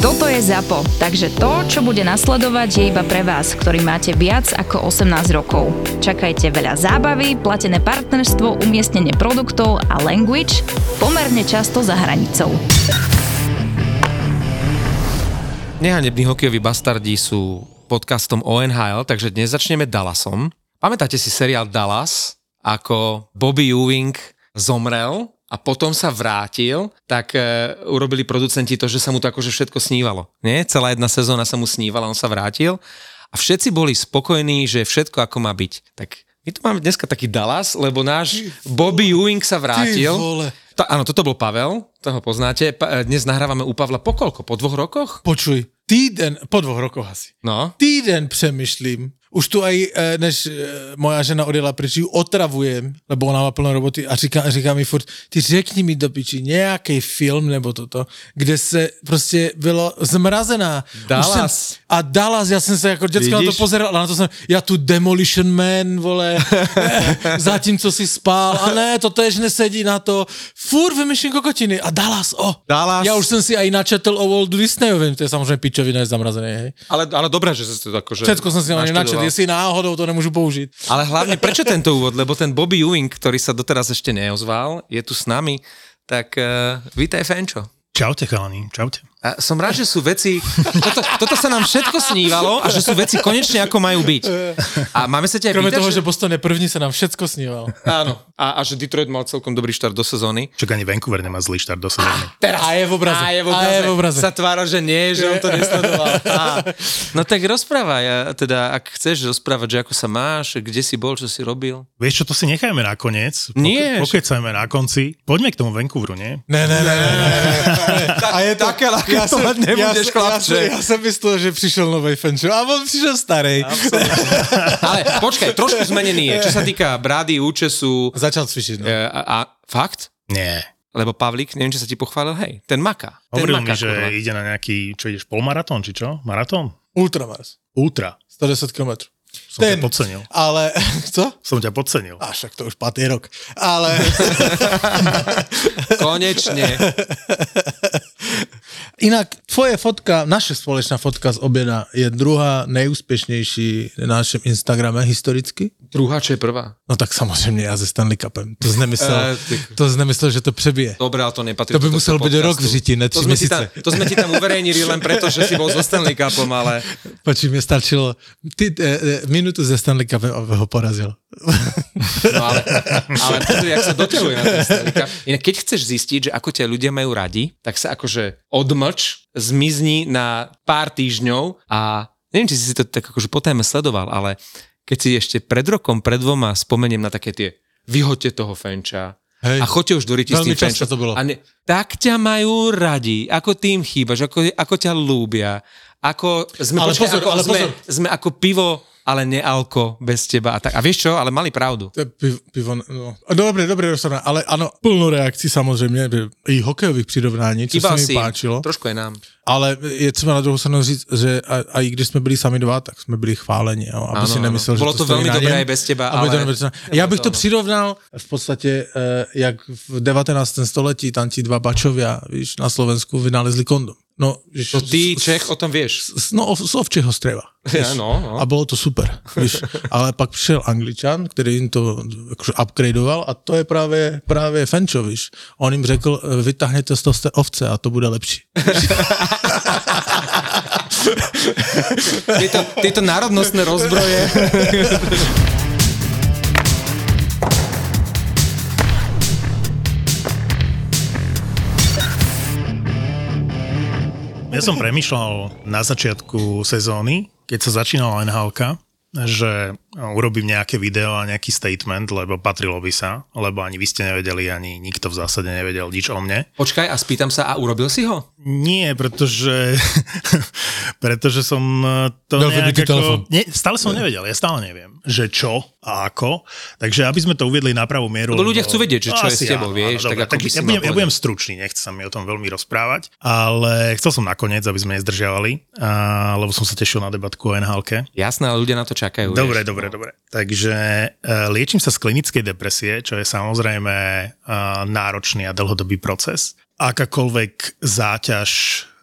Toto je ZAPO, takže to, čo bude nasledovať, je iba pre vás, ktorý máte viac ako 18 rokov. Čakajte veľa zábavy, platené partnerstvo, umiestnenie produktov a language pomerne často za hranicou. Nehanební hokejoví bastardi sú podcastom ONHL, takže dnes začneme Dallasom. Pamätáte si seriál Dallas, ako Bobby Ewing zomrel a potom sa vrátil, tak e, urobili producenti to, že sa mu to akože všetko snívalo. Nie? Celá jedna sezóna sa mu snívala, on sa vrátil a všetci boli spokojní, že všetko ako má byť. Tak my tu máme dneska taký Dallas, lebo náš Bobby Ewing sa vrátil. To, áno, toto bol Pavel, toho poznáte. Pa, e, dnes nahrávame u Pavla po koľko? Po dvoch rokoch? Počuj, týden, po dvoch rokoch asi. No. Týden přemýšlím, už tu aj, e, než e, moja žena odjela pryč, ju otravujem, lebo ona má plno roboty a říká, říká mi furt, ty řekni mi do piči nějaký film nebo toto, kde se prostě bylo zmrazená. Dallas. Jsem, a Dallas, já jsem se jako děcka na to pozeral, a na to jsem, já tu Demolition Man, vole, zatímco si spál, a ne, to tež nesedí na to. Furt vymýšlím kokotiny. A Dallas, o. Oh, Dallas. Já už jsem si aj načetl o Walt Disneyovém, to je samozřejmě pičovina, je zamrazené, hej. Ale, ale dobré, že si to akože... Všetko som si na načetl, jestli náhodou to nemôžu použiť. Ale hlavne prečo tento úvod? Lebo ten Bobby Ewing, ktorý sa doteraz ešte neozval, je tu s nami, tak uh, vítaj Fenčo. Čaute chalani, čaute. A som rád, že sú veci, toto, toto sa nám všetko snívalo a že sú veci konečne ako majú byť. A máme sa ťa aj Kromě pýtať, toho, že... že Boston je první, sa nám všetko snívalo. Áno. A, a že Detroit mal celkom dobrý štart do sezóny. Čak ani Vancouver nemá zlý štart do sezóny. Teraz. A je v obraze. A je v A obraze. je v obraze. Sa tvára, že nie, že on to nesledoval. Á. No tak rozprávaj, a teda ak chceš rozprávať, že ako sa máš, kde si bol, čo si robil. Vieš čo, to si nechajme nakoniec. Nie, Pokecajme na konci. Poďme k tomu Vancouveru, nie? Ne, ne, ne, ne, ne, ne. A je to, Také laketovať nebudeš, ja, chlapče. ja, ja som myslel, že prišiel nový Fenčo, a on prišiel starej. Ale počkaj, trošku zmenený je. Čo sa týka brády, účesu Začal cvičiť, no. e, a, a fakt? Nie. Lebo Pavlík, neviem, či sa ti pochválil, hej, ten maka. Ten Hovoril mi, že kurva. ide na nejaký, čo ideš, polmaratón, či čo? Maratón? Ultramars. Ultra. 110 km. Som ťa podcenil. Ale, co? Som ťa podcenil. A však to už patý rok. Ale, Konečne. inak tvoje fotka, naše společná fotka z oběda je druhá nejúspěšnější na našem Instagrame historicky. Druhá, čo je prvá? No tak samozřejmě já se Stanley Cupem. To jsi nemyslel, Eh, to jsi nemyslel, že to přebije. Dobre, ale to nepatrí. To by musel byť podcastu. rok v žiti, ne to tři sme, tam, to sme ti tam uverejnili len preto, že si bol so Stanley Cupom, ale... Počí, mě stačilo ty, e, e, minutu ze Stanley ho porazil. No ale, ale pozri, jak sa doťahuje na ten Stanley Cup. Inak keď chceš zistiť, že ako ťa ľudia majú radi, tak sa akože odmlč, zmizni na pár týždňov a neviem, či si to tak akože po téme sledoval, ale keď si ešte pred rokom, pred dvoma spomeniem na také tie vyhoďte toho fenča, Hej. a choďte už do ryti s tým často to bolo. A ne, tak ťa majú radi, ako tým chýbaš, ako, ako ťa lúbia, ako sme, Ale počkaj, pozor, ako, ale sme, pozor. sme ako pivo, ale nealko bez teba. A, tak. a vieš čo, ale mali pravdu. Je pivo, no. Dobre, dobre rozhodné, ale ano, plno reakcí samozřejmě, i hokejových přirovnání, co Chýbal se mi páčilo. Trošku aj nám. Ale je třeba na druhou stranu říct, že a, a i když jsme byli sami dva, tak jsme byli chváleni. Jo, aby Áno, si áno. nemyslel, Bolo že to to veľmi dobré aj bez teba, aby to ale- nebylo- Já bych to to- přirovnal v podstatě, eh, jak v 19. století tam ti dva bačovia, víš, na Slovensku vynalezli kondom. No, To ty, z- Čech, o tom vieš. no, z ovčeho streva. Ja, no, no. A bylo to super. Víš. Ale pak přišel Angličan, který jim to jakože upgradeoval a to je právě, právě Fenčo, víš. On jim řekl, eh, vytáhněte z toho z ovce a to bude lepší. Tieto, tieto národnostné rozbroje. Ja som premyšľal na začiatku sezóny, keď sa začínala nhl že urobím nejaké video a nejaký statement, lebo patrilo by sa, lebo ani vy ste nevedeli, ani nikto v zásade nevedel nič o mne. Počkaj, a spýtam sa, a urobil si ho? Nie, pretože, pretože som to Dal nejak ako... Nie, stále som nevedel, ja stále neviem, že čo a ako. Takže aby sme to uviedli na pravú mieru. Lebo ľudia chcú vedieť, že čo je s tebou, áno, vieš, áno, tak ako si ja, budem, ja budem stručný, nechcem sa mi o tom veľmi rozprávať, ale chcel som nakoniec, aby sme nezdržiavali, a, lebo som sa tešil na debatku o NHL. Jasné, ale ľudia na to čakajú. Dobre, vieš. dobre, dobre. Takže uh, liečím sa z klinickej depresie, čo je samozrejme uh, náročný a dlhodobý proces. Akákoľvek záťaž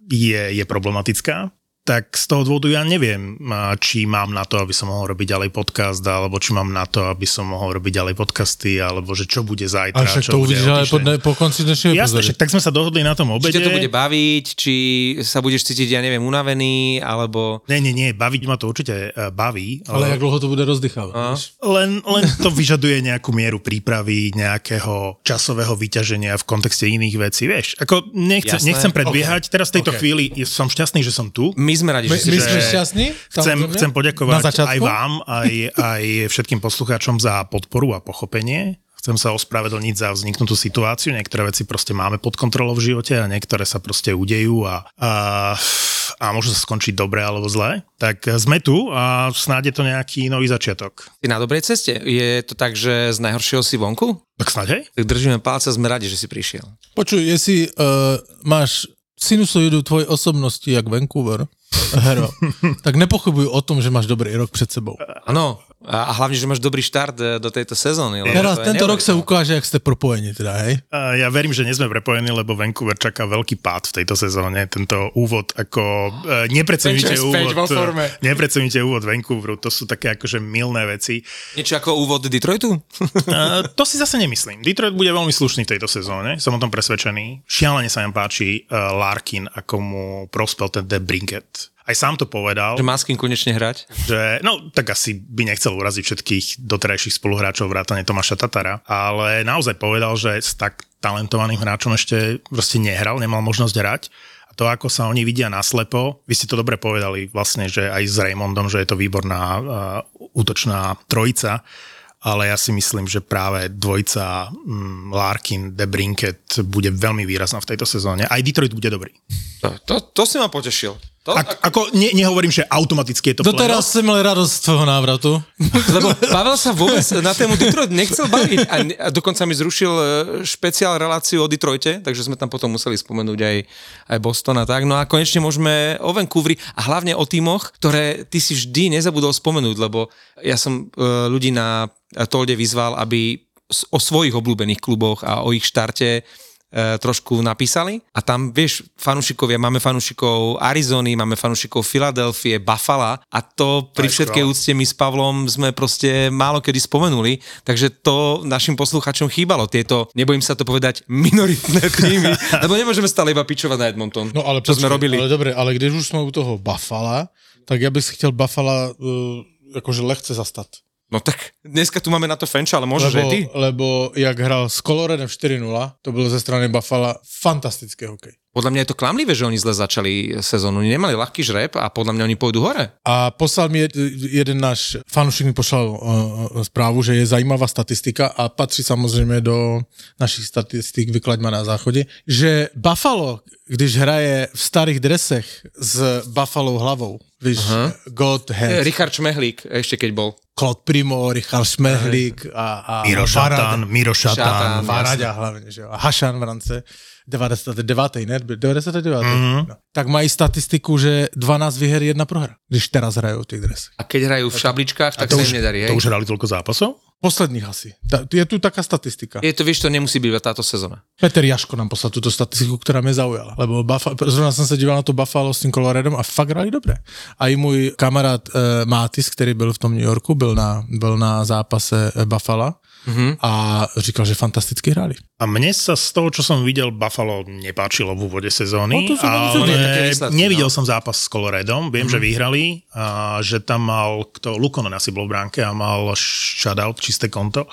je, je problematická, tak z toho dôvodu ja neviem, či mám na to, aby som mohol robiť ďalej podcast, alebo či mám na to, aby som mohol robiť ďalej podcasty, alebo že čo bude zajtra, Ale však čo to uvidíš ale po, po konci dnešnej Jasne, však tak sme sa dohodli na tom Či obede. ťa to bude baviť, či sa budeš cítiť, ja neviem, unavený, alebo... Nie, nie, nie, baviť ma to určite uh, baví. Ale jak dlho to bude rozdychávať. Len, len to vyžaduje nejakú mieru prípravy, nejakého časového vyťaženia v kontexte iných vecí, vieš. Ako nechcem, Jasné. nechcem predbiehať, teraz v tejto OK. chvíli som šťastný, že som tu. My sme radi, My, že si my sme šťastní? Chcem, chcem poďakovať aj vám, aj, aj všetkým poslucháčom za podporu a pochopenie. Chcem sa ospravedlniť za vzniknutú situáciu. Niektoré veci proste máme pod kontrolou v živote a niektoré sa proste udejú a, a, a môžu sa skončiť dobre alebo zle. Tak sme tu a snáď je to nejaký nový začiatok. Si na dobrej ceste. Je to tak, že z najhoršieho si vonku? Tak snáď hej? Tak držíme palce, sme radi, že si prišiel. Počuj, jestli uh, máš sinusoidu tvojej osobnosti jak Vancouver, hero, tak nepochybuj o tom, že máš dobrý rok před sebou. Áno, a, a hlavne, že máš dobrý štart e, do tejto sezóny. lebo Teraz tento rok sa ukáže, jak ste propojení teda, hej? Ja verím, že nie sme prepojení, lebo Vancouver čaká veľký pád v tejto sezóne. Tento úvod ako... e, späť úvod... Neprecenujte úvod Vancouveru, to sú také akože milné veci. Niečo ako úvod Detroitu? To si zase nemyslím. Detroit bude veľmi slušný v tejto sezóne, som o tom presvedčený. Šialene sa mi páči uh, Larkin, ako mu prospel ten The Brinket. Aj sám to povedal. že má s kým konečne hrať? že, no tak asi by nechcel uraziť všetkých doterajších spoluhráčov vrátane Tomáša Tatara, ale naozaj povedal, že s tak talentovaným hráčom ešte proste nehral, nemal možnosť hrať. A to, ako sa oni vidia naslepo, vy ste to dobre povedali vlastne, že aj s Raymondom, že je to výborná uh, útočná trojica, ale ja si myslím, že práve dvojica um, Larkin, De Brinket bude veľmi výrazná v tejto sezóne. Aj Detroit bude dobrý. To, to, to si ma potešil. To, Ak, ako, ne, nehovorím, že automaticky je to Doteraz playoff. som mal radosť z tvojho návratu. Lebo Pavel sa vôbec na tému Detroit nechcel baviť a, ne- a dokonca mi zrušil e, špeciál reláciu o Detroite, takže sme tam potom museli spomenúť aj, aj Boston a tak. No a konečne môžeme o Vancouveri a hlavne o tímoch, ktoré ty si vždy nezabudol spomenúť, lebo ja som e, ľudí na Tolde vyzval, aby o svojich obľúbených kluboch a o ich štarte trošku napísali. A tam, vieš, fanúšikovia, máme fanúšikov Arizony, máme fanúšikov Filadelfie, Buffalo a to pri všetkej úcte my s Pavlom sme proste málo kedy spomenuli, takže to našim posluchačom chýbalo, tieto, nebojím sa to povedať, minoritné týmy, lebo nemôžeme stále iba pičovať na Edmonton, No ale čo sme robili. Ale dobre, ale když už sme u toho Buffala, tak ja bych si chtěl Buffala uh, akože lehce zastat. No tak dneska tu máme na to Fenča, ale môžeš lebo, aj ty. lebo jak hral s Coloredem 4-0, to bylo ze strany Buffala fantastický hokej. Podľa mňa je to klamlivé, že oni zle začali sezónu. Oni nemali ľahký žreb a podľa mňa oni pôjdu hore. A poslal mi jed, jeden náš fanúšik mi poslal uh, správu, že je zajímavá statistika a patří samozřejmě do našich statistik Vykladma na záchodě, že Buffalo, když hraje v starých dresech s Buffalo hlavou, víš, God Eh, Hands, Richard Šmehlík, ešte keď bol. Claude Primo, Richard Šmehlík a, a Miro Varada. Šatán, Miro Šatán. Varaďa hlavne, že jo. A Hašan v rance 99. ne? 99. Mm-hmm. No. Tak mají statistiku, že 12 vyher, jedna prohra, když teraz hrajou v těch dresech. A keď hrajú v šabličkách, tak To sa im nedarí, hej? to už hrali toľko zápasov? Posledních asi. Ta, je tu taká statistika. Je to, vieš, to nemusí byť iba táto sezóna. Peter Jaško nám poslal túto statistiku, která mě zaujala. Lebo Buffalo, zrovna jsem se díval na to Buffalo s tím Coloradem a fakt hrali dobře. A i můj kamarád uh, Mátis, který byl v tom New Yorku, byl na, byl na zápase eh, Buffalo mm-hmm. a říkal, že fantasticky hráli. A mne sa z toho, čo som videl, Buffalo nepáčilo v úvode sezóny, No také ale výsledky, nevidel no. som zápas s Coloredom. Viem, že vyhrali, a že tam mal, kto, Lukonen asi bol v bránke a mal shutout, čisté konto.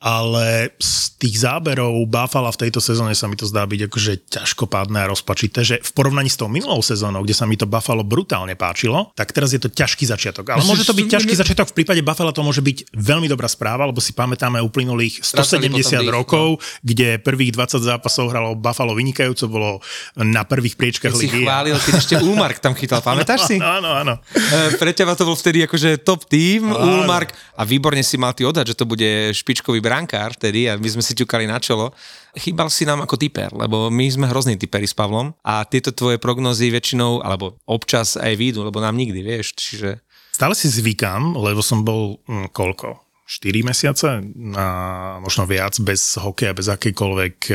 Ale z tých záberov Buffalo v tejto sezóne sa mi to zdá byť akože ťažkopádne a rozpačité, že v porovnaní s tou minulou sezónou, kde sa mi to Buffalo brutálne páčilo, tak teraz je to ťažký začiatok. Ale môže to byť ťažký začiatok, v prípade Buffalo to môže byť veľmi dobrá správa, lebo si pamätáme uplynulých 170 rokov, no. kde prvých 20 zápasov hralo Buffalo vynikajúco, bolo na prvých priečkách ligy. Si chválil, keď ešte Ulmark tam chytal, pamätáš si? Áno, áno. E, pre teba to bol vtedy akože top tým, Ulmark a výborne si mal ty odhať, že to bude špičkový brankár vtedy a my sme si ťukali na čelo. Chýbal si nám ako typer, lebo my sme hrozní typeri s Pavlom a tieto tvoje prognozy väčšinou, alebo občas aj výjdu, lebo nám nikdy, vieš, čiže... Stále si zvykám, lebo som bol hm, koľko? 4 mesiace, a možno viac, bez hokeja, bez akejkoľvek e,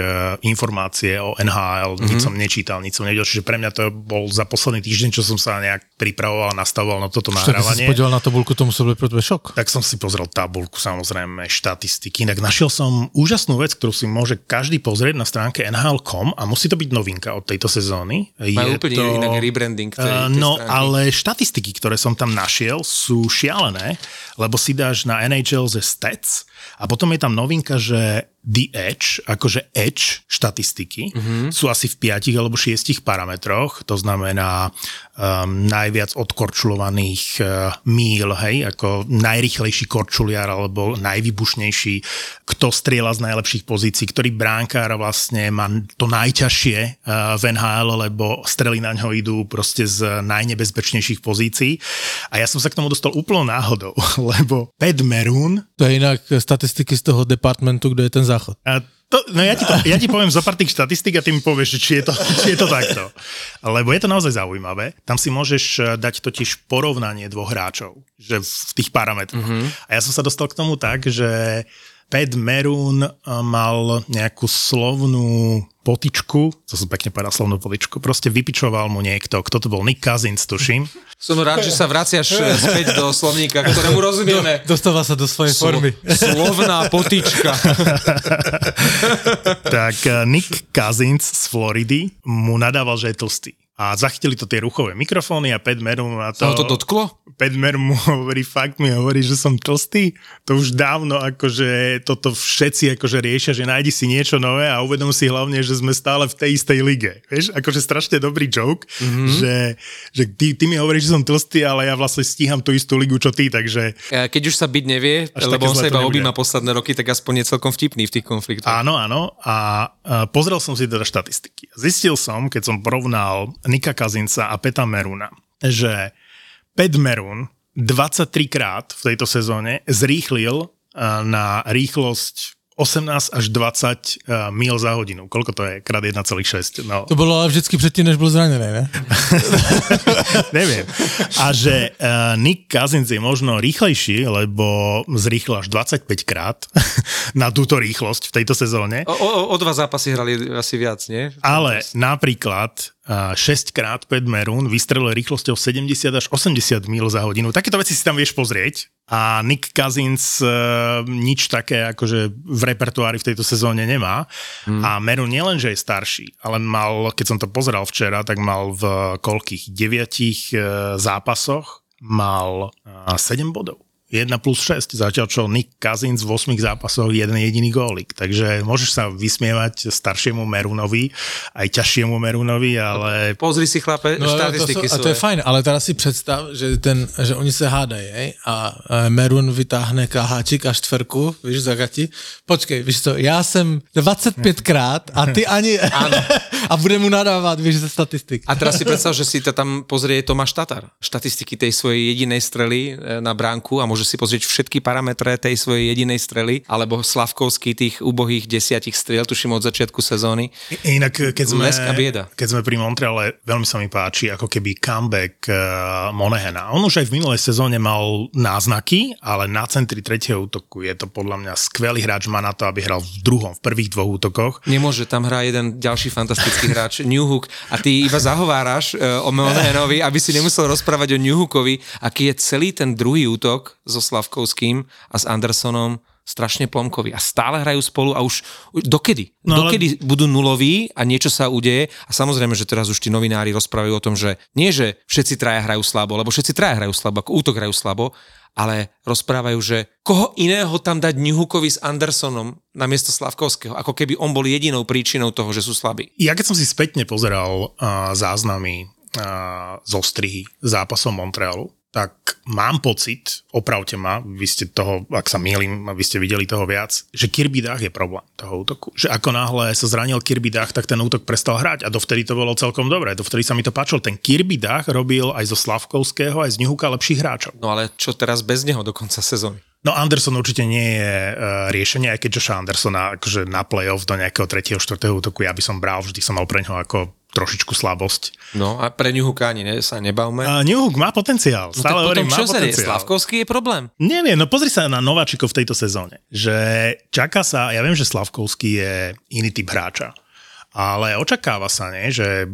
informácie o NHL, mm-hmm. nič som nečítal, nič som nevedel, čiže pre mňa to bol za posledný týždeň, čo som sa nejak pripravoval, nastavoval na toto nahrávanie. Keď si na tabulku, to musel byť pre šok. Tak som si pozrel tabulku, samozrejme, štatistiky. Inak našiel som úžasnú vec, ktorú si môže každý pozrieť na stránke nhl.com a musí to byť novinka od tejto sezóny. Majú úplne to, inak rebranding tej, tej No, stránky. ale štatistiky, ktoré som tam našiel, sú šialené, lebo si dáš na NHL ze Stats a potom je tam novinka, že The Edge, akože Edge štatistiky, mm-hmm. sú asi v 5 alebo 6 parametroch, to znamená um, najviac odkorčulovaných uh, míl, hej, ako najrychlejší korčuliar alebo najvybušnejší, kto strieľa z najlepších pozícií, ktorý bránkár vlastne má to najťažšie uh, v NHL, lebo strely na ňo idú proste z najnebezpečnejších pozícií. A ja som sa k tomu dostal úplnou náhodou, lebo Pat Maroon... To je inak statistiky z toho departmentu, kde je ten záchod. A to, no ja ti, to, ja ti poviem zo pár tých štatistik a ty mi povieš, či je, to, či je to takto. Lebo je to naozaj zaujímavé. Tam si môžeš eh, dať totiž porovnanie dvoch hráčov že v tých parametroch. Mm-hmm. A ja som sa dostal k tomu tak, že Pat Merun eh, mal nejakú slovnú potičku, to som pekne povedal slovnú potičku, proste vypičoval mu niekto, kto to bol, Nick Cousins, tuším. Som rád, že sa vraciaš eh, späť do slovníka, ktorému rozumieme. Dostáva sa do svojej Slo- formy. Slovná potička. tak eh, Nick Cousins z Floridy mu nadával, že je tlstý a zachytili to tie ruchové mikrofóny a Pat Merum na to... Sa to dotklo? Pat Merum mu hovorí, fakt mi hovorí, že som tlstý. To už dávno akože toto všetci akože riešia, že nájdi si niečo nové a uvedom si hlavne, že sme stále v tej istej lige. Vieš, akože strašne dobrý joke, mm-hmm. že, že ty, ty mi hovoríš, že som tlstý, ale ja vlastne stíham tú istú ligu, čo ty, takže... Keď už sa byť nevie, Až lebo on sa iba objíma posledné roky, tak aspoň je celkom vtipný v tých konfliktoch. Áno, áno. A, a pozrel som si teda štatistiky. Zistil som, keď som porovnal Nika Kazinca a Peta Meruna, že Pet Merun 23 krát v tejto sezóne zrýchlil na rýchlosť 18 až 20 uh, mil za hodinu. Koľko to je? Krát 1,6. No. To bolo ale vždycky předtím, než byl zranený, ne? Neviem. A že uh, Nick Cousins je možno rýchlejší, lebo zrýchlil až 25 krát na túto rýchlosť v tejto sezóne. O, o, o dva zápasy hrali asi viac, nie? Ale napríklad 6 krát Pat Merun vystrelil rýchlosťou 70 až 80 mil za hodinu. Takéto veci si tam vieš pozrieť. A Nick Cousins uh, nič také akože v repertoári v tejto sezóne nemá. Hmm. A Merun nielen, že je starší, ale mal, keď som to pozeral včera, tak mal v koľkých 9 uh, zápasoch mal uh, 7 bodov. 1 plus 6, zatiaľ čo Nick Cousins v 8 zápasoch jeden jediný gólik. Takže môžeš sa vysmievať staršiemu Merunovi, aj ťažšiemu Merunovi, ale... Pozri si chlape, no, štatistiky to sú, A to je fajn, ale teraz si představ, že, ten, že oni se hádají, hej? a Merun vytáhne kaháčik a štverku, víš, za gati. Počkej, víš to, já jsem 25 krát a ty ani... a bude mu nadávat, víš, ze statistik. A teraz si predstav, že si to tam pozrie Tomáš Tatar. Štatistiky tej svojej jedinej strely e, na bránku a môže si pozrieť všetky parametre tej svojej jedinej strely, alebo Slavkovský tých ubohých desiatich striel, tuším od začiatku sezóny. Inak, keď sme, bieda. keď sme pri Montreale, veľmi sa mi páči, ako keby comeback uh, Monehena. On už aj v minulej sezóne mal náznaky, ale na centri tretieho útoku je to podľa mňa skvelý hráč, má na to, aby hral v druhom, v prvých dvoch útokoch. Nemôže, tam hrá jeden ďalší fantastický hráč, Newhook, a ty iba zahováraš uh, o Monehenovi, aby si nemusel rozprávať o Newhookovi, aký je celý ten druhý útok so Slavkovským a s Andersonom strašne plomkoví a stále hrajú spolu a už dokedy? No, dokedy ale... budú nuloví a niečo sa udeje a samozrejme, že teraz už tí novinári rozprávajú o tom, že nie, že všetci traja hrajú slabo, lebo všetci traja hrajú slabo, ako útok hrajú slabo, ale rozprávajú, že koho iného tam dať Newhookovi s Andersonom na miesto Slavkovského, ako keby on bol jedinou príčinou toho, že sú slabí. Ja keď som si spätne pozeral uh, záznamy uh, zo strihy zápasom Montrealu, tak mám pocit, opravte ma, vy ste toho, ak sa mýlim, vy ste videli toho viac, že Kirby Dach je problém toho útoku. Že ako náhle sa zranil Kirby Dach, tak ten útok prestal hrať a dovtedy to bolo celkom dobré. Dovtedy sa mi to páčilo. Ten Kirby Dach robil aj zo Slavkovského, aj z Nihuka lepších hráčov. No ale čo teraz bez neho do konca sezóny? No Anderson určite nie je uh, riešenie, aj keď Josha Andersona akože na playoff do nejakého 3. 4. útoku ja by som bral, vždy som mal pre ňoho ako trošičku slabosť. No a pre Newhooka ani ne, sa nebavme. A Newhook má potenciál. No Stále hovorím, čo má potenciál. Slavkovský je problém. Neviem, no pozri sa na nováčikov v tejto sezóne. Že čaká sa, ja viem, že Slavkovský je iný typ hráča, ale očakáva sa, nie, že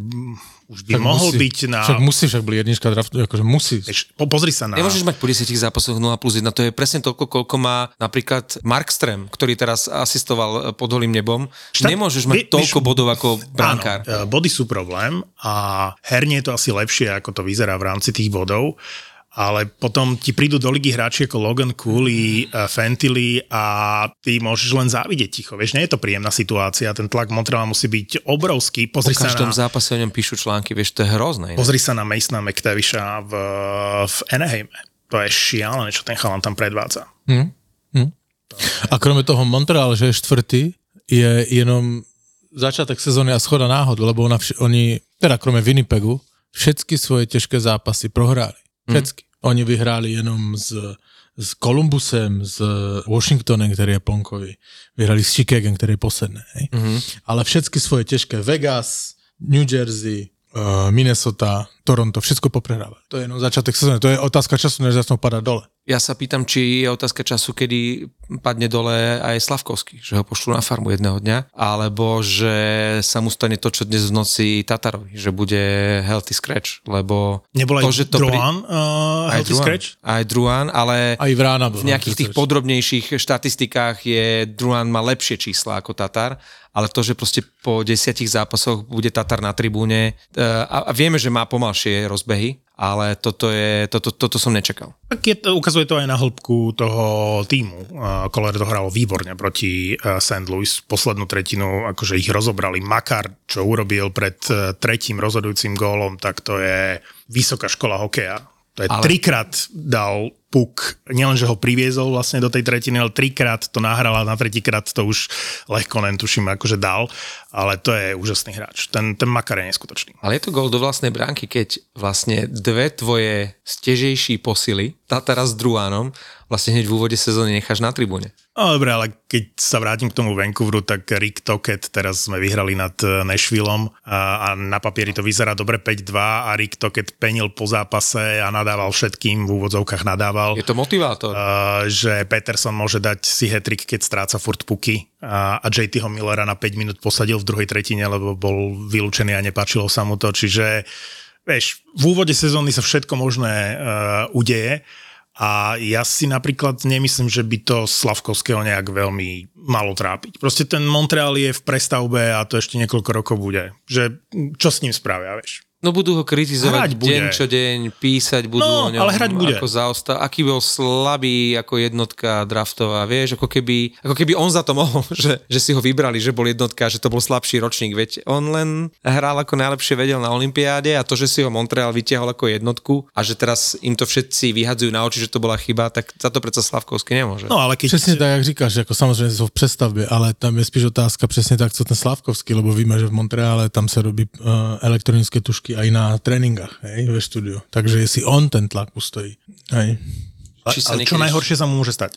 už by Však mohol musí. byť na... Však musí, však bol jednička draftu, akože musí. Vieš, po, pozri sa na... Nemôžeš mať po 10 zápasoch 0 plus 1, to je presne toľko, koľko má napríklad Markström, ktorý teraz asistoval pod holým nebom. Štát- Nemôžeš mať vie- toľko vieš- bodov ako brankár. Áno, e, body sú problém a herne je to asi lepšie, ako to vyzerá v rámci tých bodov, ale potom ti prídu do ligy hráči ako Logan Cooley, e, Fentily a ty môžeš len závidieť ticho. Vieš, nie je to príjemná situácia, ten tlak Montreal musí byť obrovský. Po Pozri sa každom na... zápase o ňom píšu články, vieš, to je hrozné. Pozri sa na Masona McTavisha v, v Anaheime. To je šialené, čo ten chalan tam predvádza. A kromě toho Montreal, že je štvrtý, je jenom začátek sezóny a schoda náhod, lebo ona vš- oni, teda kromě Winnipegu, všetky svoje těžké zápasy prohráli. Všetky. Oni vyhráli jenom s, s Columbusem, s Washingtonem, který je plonkový. Vyhrali s Chicagem, který je posledný. Hej? Ale všetky svoje těžké Vegas, New Jersey, uh, Minnesota, Toronto, všetko poprehrávali. To je jenom začátek sezóny. To je otázka času, než začnou padať dole. Ja sa pýtam, či je otázka času, kedy padne dole aj Slavkovský, že ho pošlú na farmu jedného dňa, alebo že sa mu stane to, čo dnes v noci Tatarovi, že bude healthy scratch, lebo Nebol aj to, že to Drouin uh, aj healthy Druan, scratch? Aj Druan, ale A i Vrána bol. v nejakých tých podrobnejších štatistikách je Druan má lepšie čísla ako Tatar, ale to, že proste po desiatich zápasoch bude Tatar na tribúne e, a, a vieme, že má pomalšie rozbehy, ale toto, je, toto, toto som nečakal. Tak je, ukazuje to aj na hĺbku toho týmu. Uh, Koller to hral výborne proti uh, St. Louis. Poslednú tretinu, akože ich rozobrali. Makar, čo urobil pred uh, tretím rozhodujúcim gólom, tak to je vysoká škola hokeja. To je ale... trikrát dal puk, nielen, že ho priviezol vlastne do tej tretiny, ale trikrát to nahral a na tretíkrát to už lehko len tuším akože dal, ale to je úžasný hráč. Ten, ten Makar je neskutočný. Ale je to gol do vlastnej bránky, keď vlastne dve tvoje stežejší posily, Tatara s Druánom, vlastne hneď v úvode sezóny necháš na tribúne. No dobre, ale keď sa vrátim k tomu Vancouveru, tak Rick Tocket, teraz sme vyhrali nad eh, Nashvilleom a, a na papieri to vyzerá dobre 5-2 a Rick Tocket penil po zápase a nadával všetkým, v úvodzovkách nadával. Je to motivátor. Uh, že Peterson môže dať si hetrik, keď stráca furt puky a, a JT ho Millera na 5 minút posadil v druhej tretine, lebo bol vylúčený a nepáčilo sa mu to, čiže vieš, v úvode sezóny sa všetko možné uh, udeje a ja si napríklad nemyslím, že by to Slavkovského nejak veľmi malo trápiť. Proste ten Montreal je v prestavbe a to ešte niekoľko rokov bude. Že čo s ním spravia, vieš? No budú ho kritizovať Hrať bude. deň čo deň, písať budú No, o ňom, ale hrať bude. ako zaostav, aký bol slabý ako jednotka draftová, vieš, ako keby, ako keby on za to mohol, že, že si ho vybrali, že bol jednotka, že to bol slabší ročník, veď on len hral ako najlepšie vedel na Olympiáde a to, že si ho Montreal vytiahol ako jednotku a že teraz im to všetci vyhadzujú na oči, že to bola chyba, tak za to predsa Slavkovský nemôže. No ale keď... Přesně tak, jak říkáš, jako samozřejmě jsou v přestavbě, ale tam je spíš otázka přesně tak, co ten Slavkovský, lebo víme, že v Montreale tam se robí uh, elektronické tušky aj na tréninkách, hej, ve studiu. Takže jestli on ten tlak ustojí, hej, či sa ale čo najhoršie sa mu môže stať?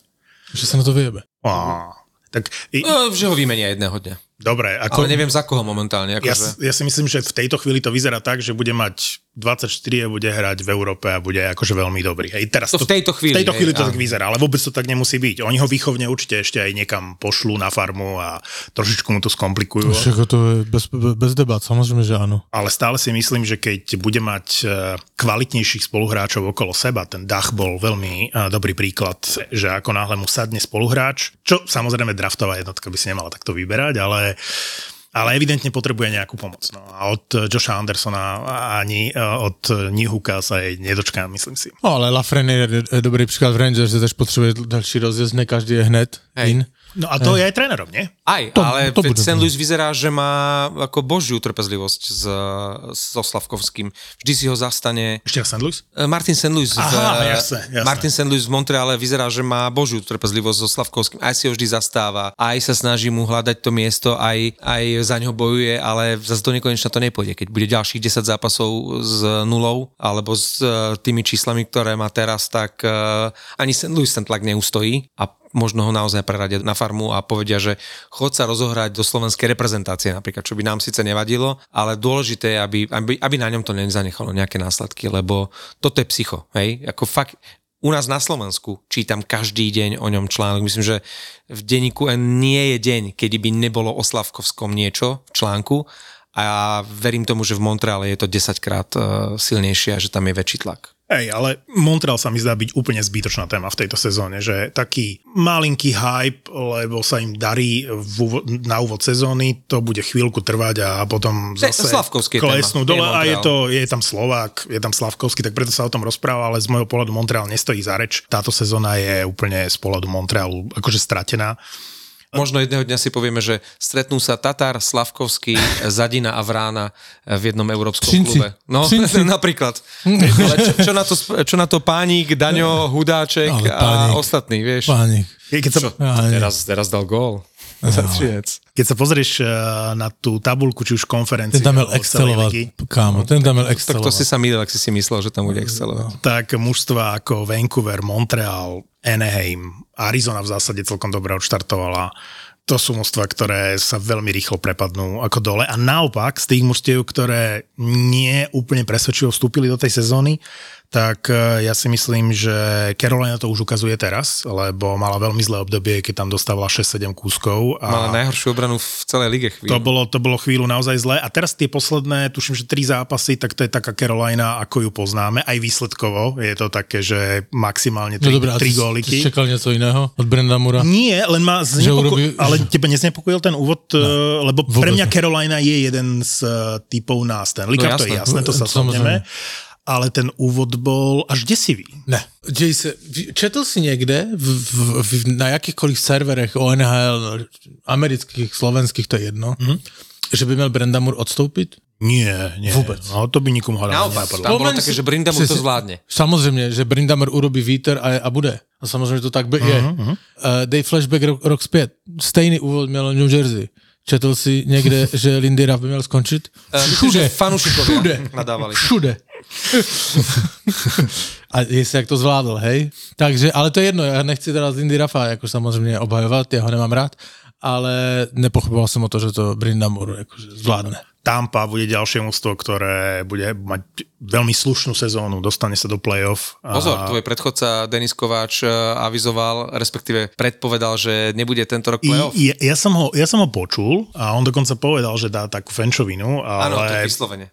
že se na to vyjebe. Á, tak i, No, že ho vymenia jedného dňa. dobre, ako... Ale neviem za koho momentálne. Ja, Akože... ja si myslím, že v tejto chvíli to vyzerá tak, že bude mať 24 a bude hrať v Európe a bude akože veľmi dobrý. Hej, teraz To v tejto chvíli, V tejto hej, chvíli to áno. tak vyzerá, ale vôbec to tak nemusí byť. Oni ho výchovne určite ešte aj niekam pošlú na farmu a trošičku mu to skomplikujú. Však to je bez, bez debat, samozřejmě, že ano. Ale stále si myslím, že keď bude mať e, kvalitnejších spoluhráčov okolo seba, ten Dach bol veľmi e, dobrý príklad, že ako náhle mu sadne spoluhráč, čo samozrejme draftová jednotka by si nemala takto vyberať, ale ale evidentne potrebuje nejakú pomoc. No. A od Josha Andersona ani e, od Nihuka sa jej nedočká, myslím si. No ale Lafren je dobrý příklad v Rangers, že tež potřebuje další rozjezd, ne každý je hned Hej. in. No a to je aj trénerom, nie? Aj, To- ale to bude St. Louis vyzerá, že má ako božiu trpezlivosť s, so Slavkovským. Vždy si ho zastane Ešte St. Louis? E, Martin St. Louis. Aha, v, jasné, jasné. Martin St. Louis v Montreale vyzerá, že má božiu trpezlivosť so Slavkovským. Aj si ho vždy zastáva, aj sa snaží mu hľadať to miesto, aj, aj za ňo bojuje, ale zase do nekonečna to nepôjde. Keď bude ďalších 10 zápasov s nulou, alebo s e, tými číslami, ktoré má teraz, tak e, ani St. Louis ten tlak neustojí a možno ho naozaj preradia na farmu a povedia, že chod sa rozohrať do slovenskej reprezentácie napríklad, čo by nám síce nevadilo, ale dôležité je, aby, aby, aby na ňom to nezanechalo nejaké následky, lebo toto je psycho, hej, ako fakt u nás na Slovensku čítam každý deň o ňom článok. Myslím, že v denníku N nie je deň, kedy by nebolo o Slavkovskom niečo v článku a verím tomu, že v Montreale je to 10 krát uh, silnejšie a že tam je väčší tlak. Hej, ale Montreal sa mi zdá byť úplne zbytočná téma v tejto sezóne, že taký malinký hype, lebo sa im darí v na úvod sezóny, to bude chvíľku trvať a potom zase Slavkovský téma, klesnú nie dole a je, to, je tam Slovák, je tam Slavkovský, tak preto sa o tom rozpráva, ale z môjho pohľadu Montreal nestojí za reč. Táto sezóna je úplne z pohľadu Montrealu akože stratená. Možno jedného dňa si povieme, že stretnú sa Tatar, Slavkovský, Zadina a Vrána v jednom európskom Třinci. klube. No, Třinci. napríklad. Ale čo, čo, na to, čo na to Pánik, Daňo, Hudáček a Pánik. ostatní, vieš? Pánik. Ke- Keď Ja, nie. Teraz, teraz dal gól. Za Třinec. keď sa pozrieš eh, na tú tabulku, či už konferenciu, Ten tam mal excelovať, kámo, ten tam mal Tak excelovať. to si sa mýlil, ak si si myslel, že tam bude excelovať. tak mužstva ako Vancouver, Montreal, Anaheim, Arizona v zásade celkom dobre odštartovala. To sú mužstva, ktoré sa veľmi rýchlo prepadnú ako dole. A naopak, z tých mužstiev, ktoré nie úplne presvedčivo vstúpili do tej sezóny, tak eh, ja si myslím, že Carolina to už ukazuje teraz, lebo mala veľmi zlé obdobie, keď tam dostávala 6-7 kúskov. A... Mala najhoršiu obranu v celej lige chvíľu. To bolo, to bolo chvíľu naozaj zlé. A teraz tie posledné, tuším, že tri zápasy, tak to je taká Carolina, ako ju poznáme. Aj výsledkovo je to také, že maximálne No tri, dobré, a tri ty, ty góliky. si čakal něco jiného od Brenda Mura? Nie, len ma znepoko... urobí- ale tebe neznepokojil ten úvod, no, lebo vôbec pre mňa. Carolina je jeden z eh, typov na Stanley Cup, No to je jasné. jasné, to sa Samozrejme. Ale ten úvod bol až desivý. Ne. Jace, četl si někde v, v, v, na jakýchkoliv serverech ONHL, amerických, slovenských, to je jedno, mm-hmm. že by měl Brenda Moore odstoupit? Nie, nie. Vôbec. No, to by nikomu hľadám Naopak, nenapadlo. tam bolo také, že Brindamur to zvládne. Samozřejmě, že Brindammer urobí vítr a, a bude. A samozřejmě to tak by je. Uh-huh. Uh, dej flashback rok, rok zpět. Stejný úvod měl New Jersey. Četl si někde, že Lindy Ruff by měl skončit? E, Myslím, že fanúšikovia Všude. nadávali. Všude. a jestli jak to zvládl, hej? Takže, ale to je jedno, já nechci teda z Lindy Raffa jako samozřejmě obhajovat, já ho nemám rád, ale nepochyboval jsem o to, že to Brindamur jakože zvládne. Tampa bude ďalšie mústvo, ktoré bude mať veľmi slušnú sezónu, dostane sa do play-off. A- Pozor, tvoj predchodca Denis Kováč e, avizoval, respektíve predpovedal, že nebude tento rok playoff. I, ja, ja, som ho, ja som ho počul a on dokonca povedal, že dá takú fenčovinu, Áno, to ale vyslovene.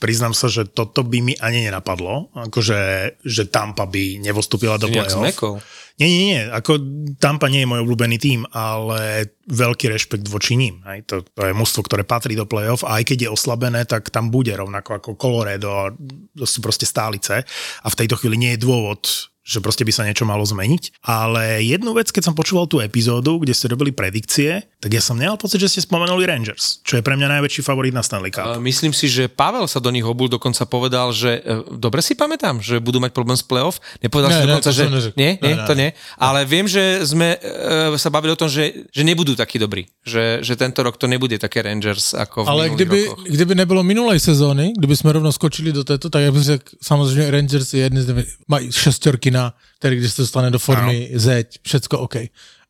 priznám sa, že toto by mi ani nenapadlo, akože, že Tampa by nevostúpila do play-off. Nie, nie, nie, ako Tampa nie je môj obľúbený tým, ale veľký rešpekt voči ním. Hej. To, to je mužstvo, ktoré patrí do play-off a aj keď je oslabené, tak tam bude rovnako ako Colorado to sú proste stálice a v tejto chvíli nie je dôvod že proste by sa niečo malo zmeniť. Ale jednu vec, keď som počúval tú epizódu, kde ste robili predikcie, tak ja som nemal pocit, že ste spomenuli Rangers, čo je pre mňa najväčší favorit na Stanley Cup. E, Myslím si, že Pavel sa do nich obul, dokonca povedal, že e, dobre si pamätám, že budú mať problém s playoff. Nepovedal Ne, si ne, dokonca, to že som nie, nie, Ne, ne, to ne. nie. Ale viem, že sme e, sa bavili o tom, že, že nebudú takí dobrí. Že, že tento rok to nebude také Rangers ako v Ale minulých kdyby, rokoch. kdyby nebylo minulej sezóny, kdyby jsme rovno skočili do této, tak já bych řekl, samozřejmě Rangers je jedný z mají šestorky na, který když se dostane do formy, zeď, všecko OK.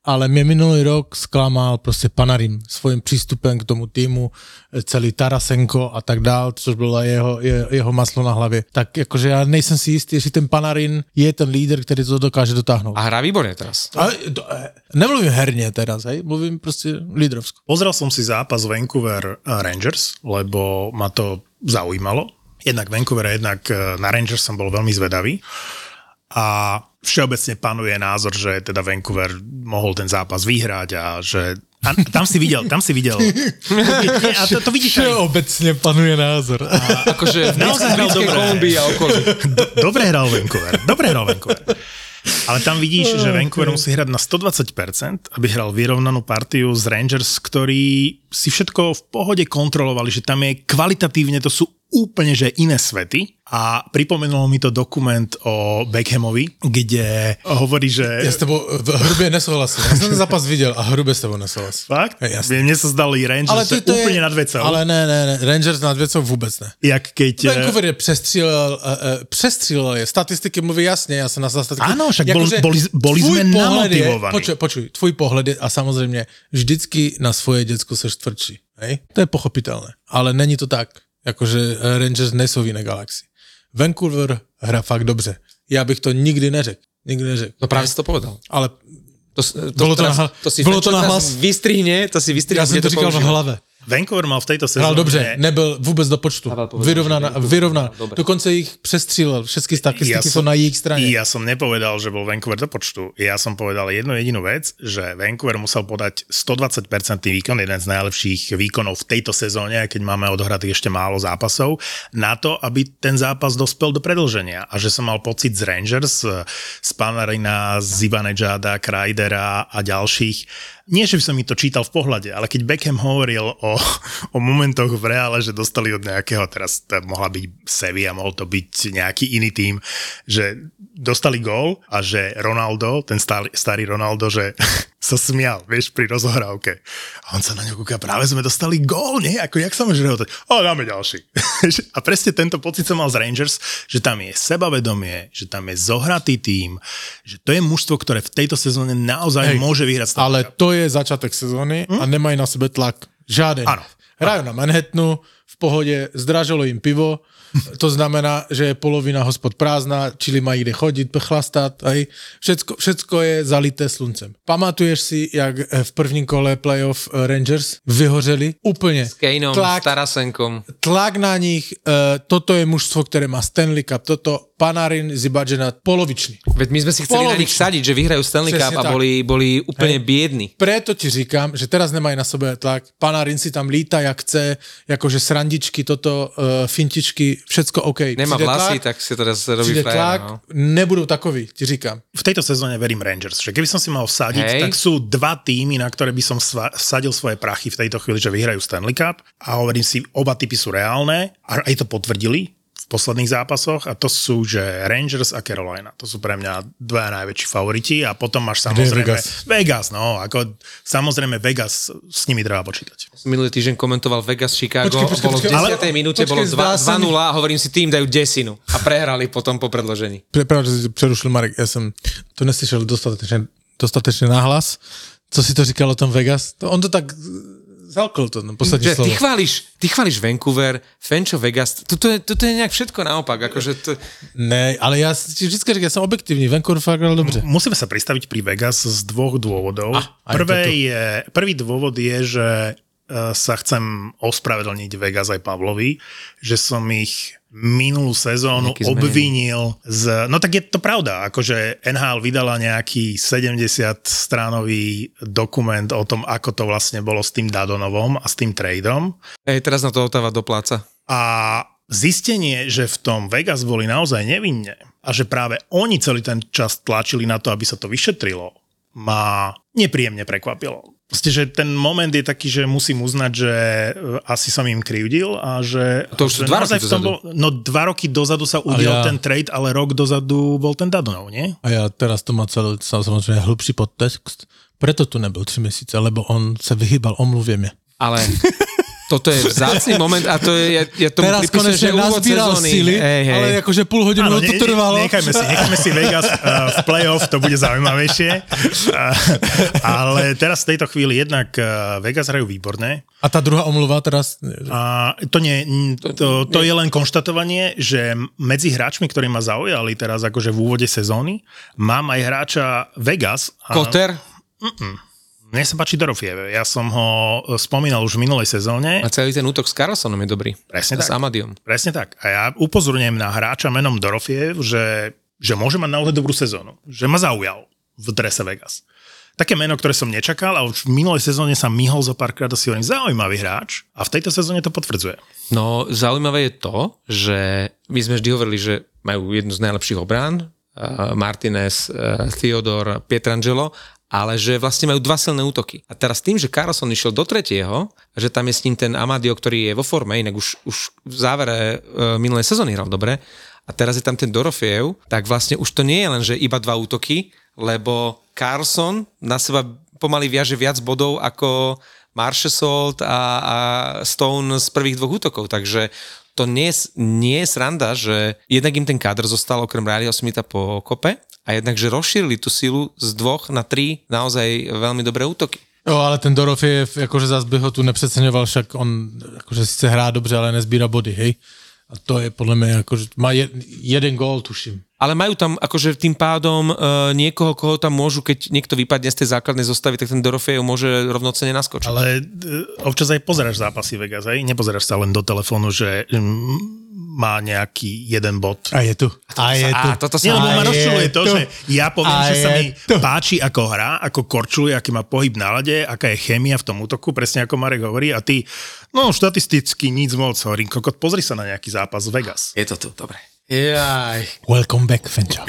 Ale mě minulý rok zklamal prostě Panarin svým přístupem k tomu týmu, celý Tarasenko a tak dál, což bylo jeho, je, jeho maslo na hlavě. Tak jakože já nejsem si jistý, jestli ten Panarin je ten líder, který to dokáže dotáhnout. A hrá výborne teraz. Ale to, eh, nemluvím herně teraz, hej, mluvím prostě lídrovsko. Pozrel som si zápas Vancouver eh, Rangers, lebo ma to zaujímalo. Jednak Vancouver a jednak eh, na Rangers som bol veľmi zvedavý. A všeobecne panuje názor, že teda Vancouver mohol ten zápas vyhrať a že A tam si videl, tam si videl. Nie, a to, to vidíš. Všeobecne panuje názor. A akože v Naozaj hral dobre. Kolumbii a okolí. Do- Dobre hral Vancouver. Dobre hral Vancouver. Ale tam vidíš, že Vancouver musí hrať na 120%, aby hral vyrovnanú partiu z Rangers, ktorí si všetko v pohode kontrolovali, že tam je kvalitatívne, to sú úplne že iné svety. A pripomenulo mi to dokument o Beckhamovi, kde hovorí, že... Ja s tebou v hrubě nesouhlasím. Já jsem ten zápas viděl a hrubě s tebou nesouhlasím. Fakt? Hej, jasne. Mne sa zdali Rangers ale ty to úplne nad vecou. Ale ne, ne, ne, Rangers nad věcou vůbec ne. Jak keď... eh, Vancouver je přestřílel, uh, uh, přestřílel je. Statistiky mluví jasně, já jsem na statistiky. Áno, však bol- Jakože boli- boli sme je, namotivovaní. počuj, počuj, tvůj pohled je, a samozřejmě vždycky na svoje děcko seš tvrdší. Hej? To je pochopitelné. Ale není to tak, jakože eh, Rangers nejsou v jiné galaxii. Vancouver hra fakt dobře. Já bych to nikdy neřekl. Nikdy neřekl. No práve si to povedal. Ale To, to, Bolo to teraz, na- to si bolo to čo na teraz hlas? Vystrihne, to si vystrihne. jsem bude to říkal v používať. hlave. Vancouver mal v tejto Hrál sezóne... dobře, nebyl vůbec do počtu. Vyrovnaná, vyrovnaná. hrál. Dokonce jich přestřílel. Všechny statistiky jsou som- na jejich straně. Ja som nepovedal, že bol Vancouver do počtu. Ja som povedal jednu jedinú vec, že Vancouver musel podať 120% výkon, jeden z najlepších výkonov v tejto sezóne, aj keď máme odohratých ešte málo zápasov, na to, aby ten zápas dospel do predlženia. A že som mal pocit z Rangers, z Panarina, z Ivanejada, Kreidera a ďalších, nie, že by som mi to čítal v pohľade, ale keď Beckham hovoril o, o momentoch v reále, že dostali od nejakého, teraz to mohla byť Sevilla, mohol to byť nejaký iný tým, že dostali gól a že Ronaldo, ten starý, starý Ronaldo, že sa smial, vieš, pri rozohrávke. A on sa na ňu kúka, práve sme dostali gól, nie? Ako, jak sa môže rehotať? O, dáme ďalší. a presne tento pocit som mal z Rangers, že tam je sebavedomie, že tam je zohratý tým, že to je mužstvo, ktoré v tejto sezóne naozaj Hej, môže vyhrať Stanley Ale to je začátek sezóny a nemají na sebe tlak. Žádný. Ano. Hrajú na Manhattanu, v pohodě, zdražilo jim pivo, to znamená, že je polovina hospod prázdna, čili mají kde chodit, chlastat, aj. Všecko, všecko je zalité sluncem. Pamatuješ si, jak eh, v prvním kole playoff eh, Rangers vyhořeli? Úplně. S Kaneom, tlak, s Tarasenkom. tlak na nich, uh, toto je mužstvo, ktoré má Stanley Cup, toto Panarin, Zibadžena, polovičný. Veď my sme si chceli na nich Polovičný. sadiť, že vyhrajú Stanley Cup a tak. boli, boli úplne Hej. Preto ti říkám, že teraz nemají na sebe tlak. Panarin si tam líta, jak chce, jakože srandičky, toto, uh, fintičky, všecko OK. Nemá Přijde vlasy, tlak, tak si teraz robí frajera. No. nebudou takový, ti říkám. v tejto sezóne verím Rangers. Že keby som si mal vsadiť, Hej. tak sú dva týmy, na ktoré by som vsadil svoje prachy v tejto chvíli, že vyhrajú Stanley Cup. A hovorím si, oba typy sú reálne a aj to potvrdili posledných zápasoch a to sú, že Rangers a Carolina. To sú pre mňa dvaja najväčší favoriti a potom máš samozrejme Vegas? Vegas, no, ako samozrejme Vegas, s nimi treba počítať. Minulý týždeň komentoval Vegas Chicago, Počkej, počkej, bolo v počkej, 10. ale- minúte, počkej, bolo zdá sa mi- 2-0 a hovorím si, tým dajú desinu. A prehrali potom po predložení. Prepravdu, že si přerušil Marek, já jsem to neslyšel dostatečně, dostatečně nahlas. Co si to říkal o tom Vegas? To, on to tak zalkol to, no, poslední Že slovo. ty chváliš, ty chváliš Vancouver, Fenčo Vegas, toto je, toto je nejak všetko naopak, akože to, Ne, ale já si vždycky říkám, já jsem objektivní, Vancouver fakt dobře. Musíme sa pristaviť pri Vegas z dvoch dôvodov. Ah, Prvé je, prvý dôvod je, že sa chcem ospravedlniť Vegas aj Pavlovi, že som ich minulú sezónu Nejaký obvinil z... No tak je to pravda, akože NHL vydala nejaký 70 stránový dokument o tom, ako to vlastne bolo s tým Dadonovom a s tým tradeom. hej, teraz na to otáva do pláca. A zistenie, že v tom Vegas boli naozaj nevinne a že práve oni celý ten čas tlačili na to, aby sa to vyšetrilo, ma nepríjemne prekvapilo. Proste, že ten moment je taký, že musím uznať, že e, asi som im krivdil a že... To už že dva roky v tom dozadu. Bol, no dva roky dozadu sa udial ja- ten trade, ale rok dozadu bol ten Dadonov, nie? A já teraz to má celý, samozřejmě hlubší podtext. Preto tu nebyl tři měsíce, lebo on se vyhýbal omluvě mě. Ale toto je vzácný moment a to je, ja, ja tomu Teraz pripisujem, že konečne úvod sezóny. síly, hej, hej. ale akože půl hodinu Áno, to ne- trvalo. Nechajme si, nechajme si Vegas uh, v playoff, to bude zaujímavejšie. Uh, ale teraz v tejto chvíli jednak uh, Vegas hrajú výborné. A ta druhá omluva teraz... A to, nie, to, to je len konštatovanie, že medzi hráčmi, ktorí ma zaujali teraz akože v úvode sezóny, mám aj hráča Vegas. A Koter Mne sa páči Dorofiev. Ja som ho spomínal už v minulej sezóne. a celý ten útok s Carlsonom je dobrý. Presne A S tak. Amadiom. Presne tak. A ja upozorňujem na hráča menom Dorofiev, že, že môže mať naozaj dobrú sezónu. Že ma zaujal v drese Vegas. také meno, ktoré som nečakal a už v minulej sezóne sa myhol zo párkrát a si hovorím, zaujímavý hráč a v tejto sezóne to potvrdzuje. No, zaujímavé je to, že my sme vždy hovorili, že majú jednu z najlepších obrán, uh, Martinez, uh, Theodor, Pietrangelo, ale že vlastne majú dva silné útoky. A teraz tým, že Carlson išiel do tretieho, že tam je s ním ten Amadio, ktorý je vo forme, inak už, už v závere uh, minulej sezóny hral dobre, a teraz je tam ten Dorofiev, tak vlastne už to nie je len, že iba dva útoky, lebo Carlson na seba pomaly viaže viac bodov ako Marshall a, a Stone z prvých dvoch útokov, takže to nie, nie je sranda, že jednak im ten kádr zostal okrem Rileyho Smitha po kope a jednak, že rozšírili tú silu z dvoch na tri naozaj veľmi dobré útoky. Jo, ale ten Dorofiev, jakože zase by ho tu nepřeceňoval, však on jakože sice hrá dobře, ale nezbíra body, hej. A to je podľa mňa, akože má je, jeden gól, tuším. Ale majú tam akože tým pádom uh, niekoho, koho tam môžu, keď niekto vypadne z tej základnej zostavy, tak ten Dorofejev môže rovnocene naskočiť. Ale uh, občas aj pozeráš zápasy Vegas, aj? Nepozeráš sa len do telefónu, že um, má nejaký jeden bod. A je tu. A, je tu. A toto sa... Nie, lebo ma rozčuluje to, tu. že ja poviem, a že sa mi tu. páči ako hra, ako korčuluje, aký má pohyb na lade, aká je chémia v tom útoku, presne ako Marek hovorí a ty, no štatisticky nic moc, hovorím, kokot, pozri sa na nejaký zápas v Vegas. Je to tu, dobre. Jaj. Welcome back, Fenčo.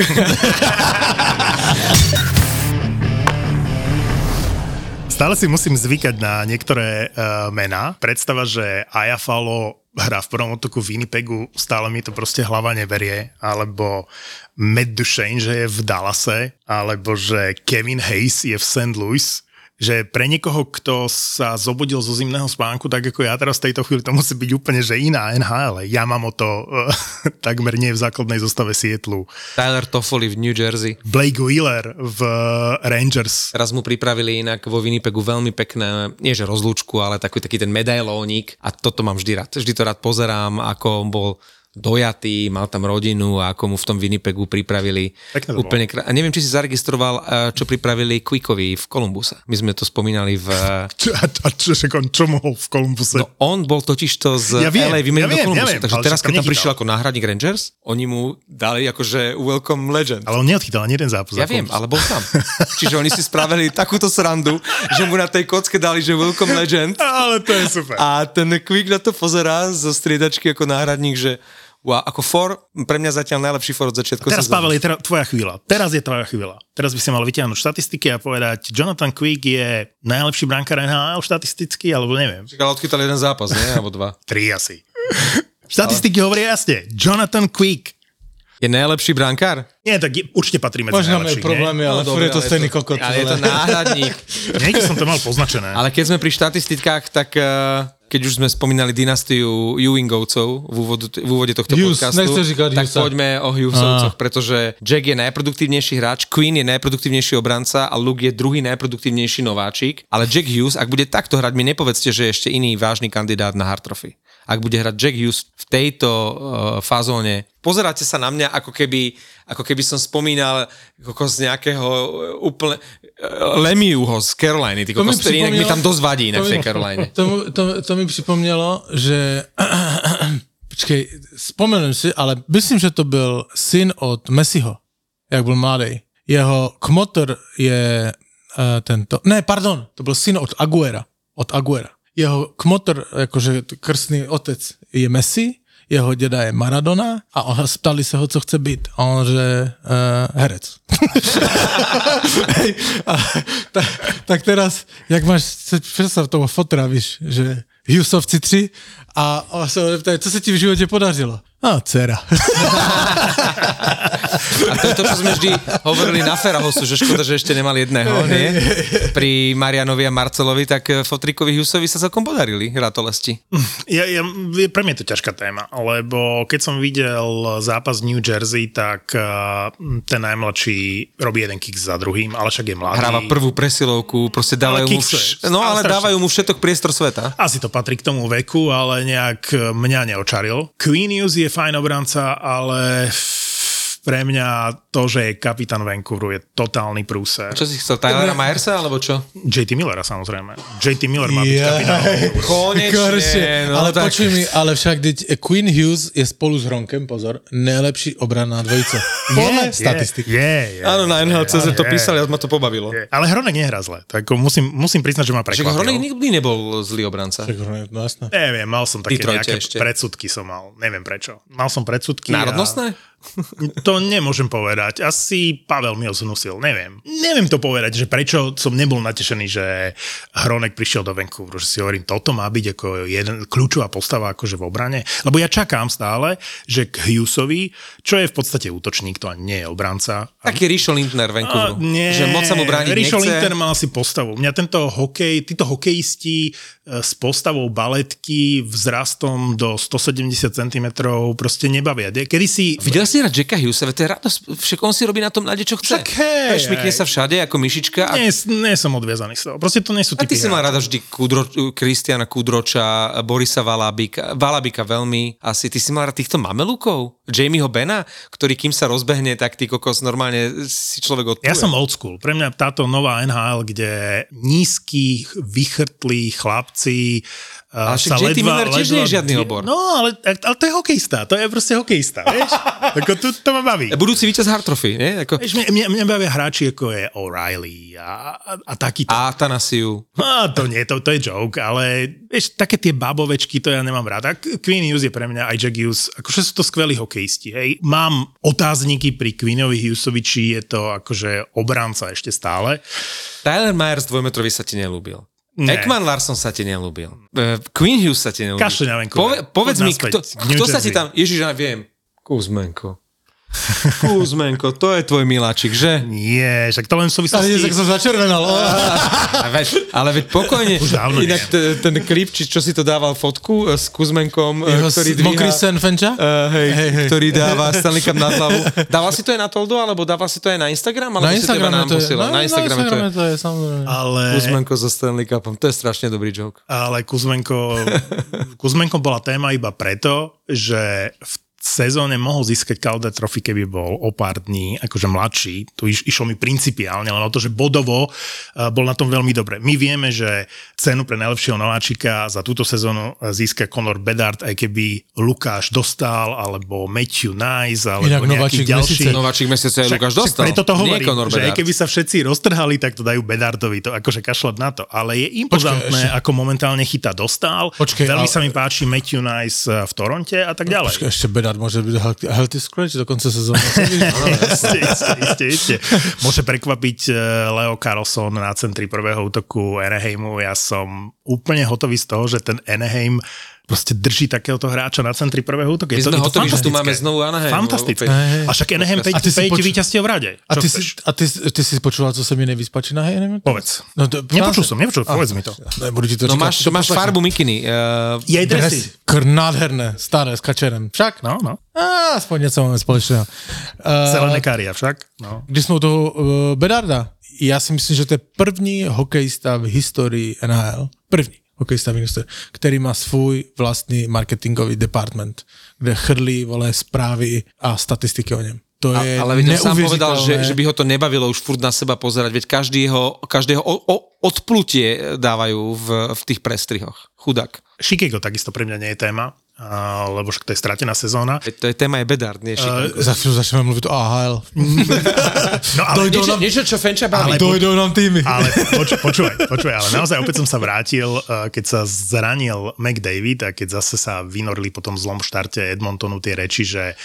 Stále si musím zvykať na niektoré uh, mená. Predstava, že Ayafalo hrá v prvom otoku v Winnipegu, stále mi to proste hlava neberie. Alebo Matt Duchesne, že je v Dallase. Alebo že Kevin Hayes je v St. Louis že pre niekoho, kto sa zobudil zo zimného spánku, tak ako ja teraz v tejto chvíli, to musí byť úplne, že iná NHL. Ja mám o to uh, takmer nie v základnej zostave Sietlu. Tyler Toffoli v New Jersey. Blake Wheeler v Rangers. Teraz mu pripravili inak vo Winnipegu veľmi pekné, nie že rozlúčku, ale taký, taký ten medailónik a toto mám vždy rád. Vždy to rád pozerám, ako on bol dojatý, mal tam rodinu a ako mu v tom Winnipegu pripravili úplne krá... A neviem, či si zaregistroval, eh, čo pripravili Quickovi v Kolumbuse. My sme to spomínali v... A, a čo, čo mohol v Kolumbuse? No on bol totiž to z ja viem, LA vymenil ja do Kolumbusu. Ja viem, takže teraz, keď tam prišiel ako náhradník Rangers, oni mu dali akože welcome legend. Ale on neodchytal ani jeden zápas. Ja viem, ale bol tam. Čiže oni si spravili takúto srandu, že mu na tej kocke dali, že welcome legend. Ale to je super. A ten Quick na to pozerá zo striedačky ako náhradník, že Wow, ako for, pre mňa zatiaľ najlepší for od začiatku Teraz, Pavel, je teda tvoja chvíľa. Teraz je tvoja chvíľa. Teraz by si mal vytiahnuť štatistiky a povedať, Jonathan Quick je najlepší brankár NHL štatisticky, alebo neviem. Čiže ale odkytal jeden zápas, nie? Alebo dva. Tri asi. Štatistiky ale... hovoria jasne. Jonathan Quick je najlepší brankár? Nie, tak je, určite patrí medzi Možno majú problémy, ale no, je to stejný kokot. Ale je to náhradník. Niekde som to mal poznačené. Ale keď sme pri štatistikách, tak uh, keď už sme spomínali dynastiu Ewingovcov v, úvode, v úvode tohto Hughes, podcastu, tak Hughesa. poďme o Hughesovcoch, pretože Jack je najproduktívnejší hráč, Queen je najproduktívnejší obranca a Luke je druhý najproduktívnejší nováčik, ale Jack Hughes, ak bude takto hrať, mi nepovedzte, že je ešte iný vážny kandidát na Hard Trophy. Ak bude hrať Jack Hughes v tejto uh, fazóne, pozeráte sa na mňa, ako keby, ako keby som spomínal ako z nejakého úplne Lemiuho z Caroliny, ty kokos, ktorý inak mi tam dosť vadí inak v tej Caroline. To, to, to mi připomnělo, že počkej, spomenul si, ale myslím, že to byl syn od Messiho, jak byl mladý. Jeho kmotor je uh, tento, ne, pardon, to byl syn od Aguera, od Aguera. Jeho kmotor, jakože krstný otec je Messi jeho děda je Maradona a on, ptali se ho, co chce být. A on že uh, herec. Hej, a, ta, tak teraz, jak máš představ toho fotra, víš, že Jusovci 3 a on se ho co se ti v životě podařilo? A, dcera. A to je to, čo sme vždy hovorili na Ferahosu, že škoda, že ešte nemali jedného, nie? Pri Marianovi a Marcelovi, tak eh, Fotrikovi Husovi sa celkom podarili ratolesti. Ja, ja, pre mňa je to ťažká téma, lebo keď som videl zápas New Jersey, tak uh, ten najmladší robí jeden kick za druhým, ale však je mladý. Hráva prvú presilovku, proste dávajú mu, vš- no, ale dávajú mu všetok priestor sveta. Asi to patrí k tomu veku, ale nejak mňa neočaril. Queen Hughes je fajn obranca, ale pre mňa to, že je kapitán Vancouveru, je totálny prúser. Čo si chcel, Tylera Myersa, alebo čo? JT Millera samozrejme. JT Miller má byť Jaj. kapitán. Konečne, no ale tak- počuj mi, ale však teď Queen Hughes je spolu s Hronkem, pozor, najlepší obranná dvojica. Podľa statistik. Je, je. Áno, na NHL.cz to je. písali a ma to pobavilo. je. Ale Hronek nehrá zle. Tak musím, musím priznať, že ma Však prekvapil. Hronek nikdy nebol zlý obranca. Tak Hronek, no jasné. Neviem, mal som také nejaké ešte. predsudky som mal. Neviem prečo. Mal som predsudky. Národnostné? A to nemôžem povedať. Asi Pavel mi ho znusil. Neviem. Neviem to povedať, že prečo som nebol natešený, že Hronek prišiel do Vancouveru. Že si hovorím, toto má byť ako jeden, kľúčová postava akože v obrane. Lebo ja čakám stále, že k Hughesovi, čo je v podstate útočník, to ani nie je obranca. Taký Richo Lindner Vancouveru. A, nie, Že moc sa mu brániť nechce. Linter mal si postavu. Mňa tento hokej, títo hokejisti s postavou baletky, vzrastom do 170 cm proste nebavia. Kedy si... Videl si hrať Jacka Hughesa, to je radosť, však on si robí na tom nade, čo chce. Však hej, sa všade ako myšička a Nie, nie som odviazaný z toho. Proste to nie sú A ty si mal rada vždy Kudro, Kristiana Kudroča, Borisa Valabika, Valabika veľmi asi. Ty si mal rád týchto mamelúkov? Jamieho Bena, ktorý kým sa rozbehne, tak ty kokos normálne si človek odpluje. Ja som old school. Pre mňa táto nová NHL, kde nízky, vychrtlí chlapci uh, Ale však JT Miller tiež nie je žiadny obor. No, ale, ale to je hokejista. To je proste hokejista, vieš? Ako tu, to ma baví. Budúci víťaz Hart Trophy, nie? Ako... Vieš, mňa, mňa, mňa bavia hráči ako je O'Reilly a, a, a takýto. A Tanasiu. No, to nie, to, to je joke, ale vieš, také tie babovečky, to ja nemám rád. A Queen Hughes je pre mňa aj Jack Hughes, akože sú to skvelí hokejisti, hej. Mám otázniky pri Queenovi Hughesovi, či je to akože obranca ešte stále. Tyler Myers dvojmetrový sa ti nelúbil. Nie. Ekman Larson sa ti nelúbil. Uh, Queen Hughes sa ti nelúbil. Kašle na Vancouver. povedz Poď mi, naspäť kto, kto sa ti tam... Ježiš, ja viem. Kuzmenko. Kuzmenko, to je tvoj miláčik, že? Nie, však to len Ale súvislosti... tak som začervenal. Ale veď pokojne. Už dávno Inak t- ten klip, či čo si to dával fotku eh, s Kuzmenkom, eh, Jeho ktorý s- mokrý dvíha... sen Fenča? Uh, hej, Hej, hej. ktorý dáva Stanley Cup na hlavu. Dával si to aj na Toldo, alebo dával si to aj na Instagram? Alebo Na Instagrame to je. No, Na Instagrame to je. to je, samozrejme. Ale, Kuzmenko so Stanley Cupom, to je strašne dobrý joke. ale Kuzmenko, Kuzmenko bola téma iba preto, že v sezóne mohol získať Calder Trophy, keby bol o pár dní akože mladší. Tu iš, išlo mi principiálne len o to, že bodovo uh, bol na tom veľmi dobre. My vieme, že cenu pre najlepšieho nováčika za túto sezónu uh, získa Conor Bedard, aj keby Lukáš dostal, alebo Matthew Nice, alebo Inak nejaký nováčik ďalší. mesiace. Nováčik mesiaca je Lukáš dostal. Preto to hovorím, Conor že aj keby sa všetci roztrhali, tak to dajú Bedardovi, to akože kašľať na to. Ale je impozantné, ešte- ako momentálne chytá dostal. Počkej, Veľmi ale- sa mi páči Matthew Nice eh, v Toronte a tak ďalej. Počkaj, ešte Bedard môže byť healthy- scratch do konca sezóny. Môže prekvapiť eh, Leo Carlson na centri prvého útoku Anaheimu. Ja som úplne hotový z toho, že ten Anaheim proste drží takéhoto hráča na centri prvého útoku. My sme je to hotoví, že tu fantastické. máme znovu Anaheim. Fantastické. Opäť. Hej, hej. A však Anaheim 5, A ty si 5 počul- víťazstiev v rade. A ty, si, a ty, ty si počúval, co sa mi nejvíc páči na Hej? Povedz. No, to, Nepočul som, nepočul, povedz mi to. Nebudu ti to No máš, To máš farbu mikiny. Uh, Jej dresy. Kr, nádherné, staré, s kačerem. Však? No, no. Á, aspoň něco máme společného. Uh, Zelené kária však. No. když jsme u toho uh, Bedarda, já si myslím, že to je první hokejista v historii NHL. První hokejista v historii, který má svůj vlastní marketingový department, kde chrlí, vole, zprávy a statistiky o něm. To a, je ale veď sám povedal, že, že by ho to nebavilo už furt na seba pozerať, veď každý jeho, každého o, o, odplutie dávajú v, v tých prestrihoch. Chudák. Chicago takisto pre mňa nie je téma, lebo však to je stratená sezóna. To je téma je Bedard, nie Chicago. Za chvíľu začneme mluvit o AHL. No ale, Dojdou niečo, nám- niečo, čo Fenča baví. Ale- Dojdou nám týmy. ale poč, počúvaj, počúvaj, ale naozaj opäť som sa vrátil, eh, keď sa zranil McDavid a keď zase sa vynorili po tom zlom štarte Edmontonu tie reči, že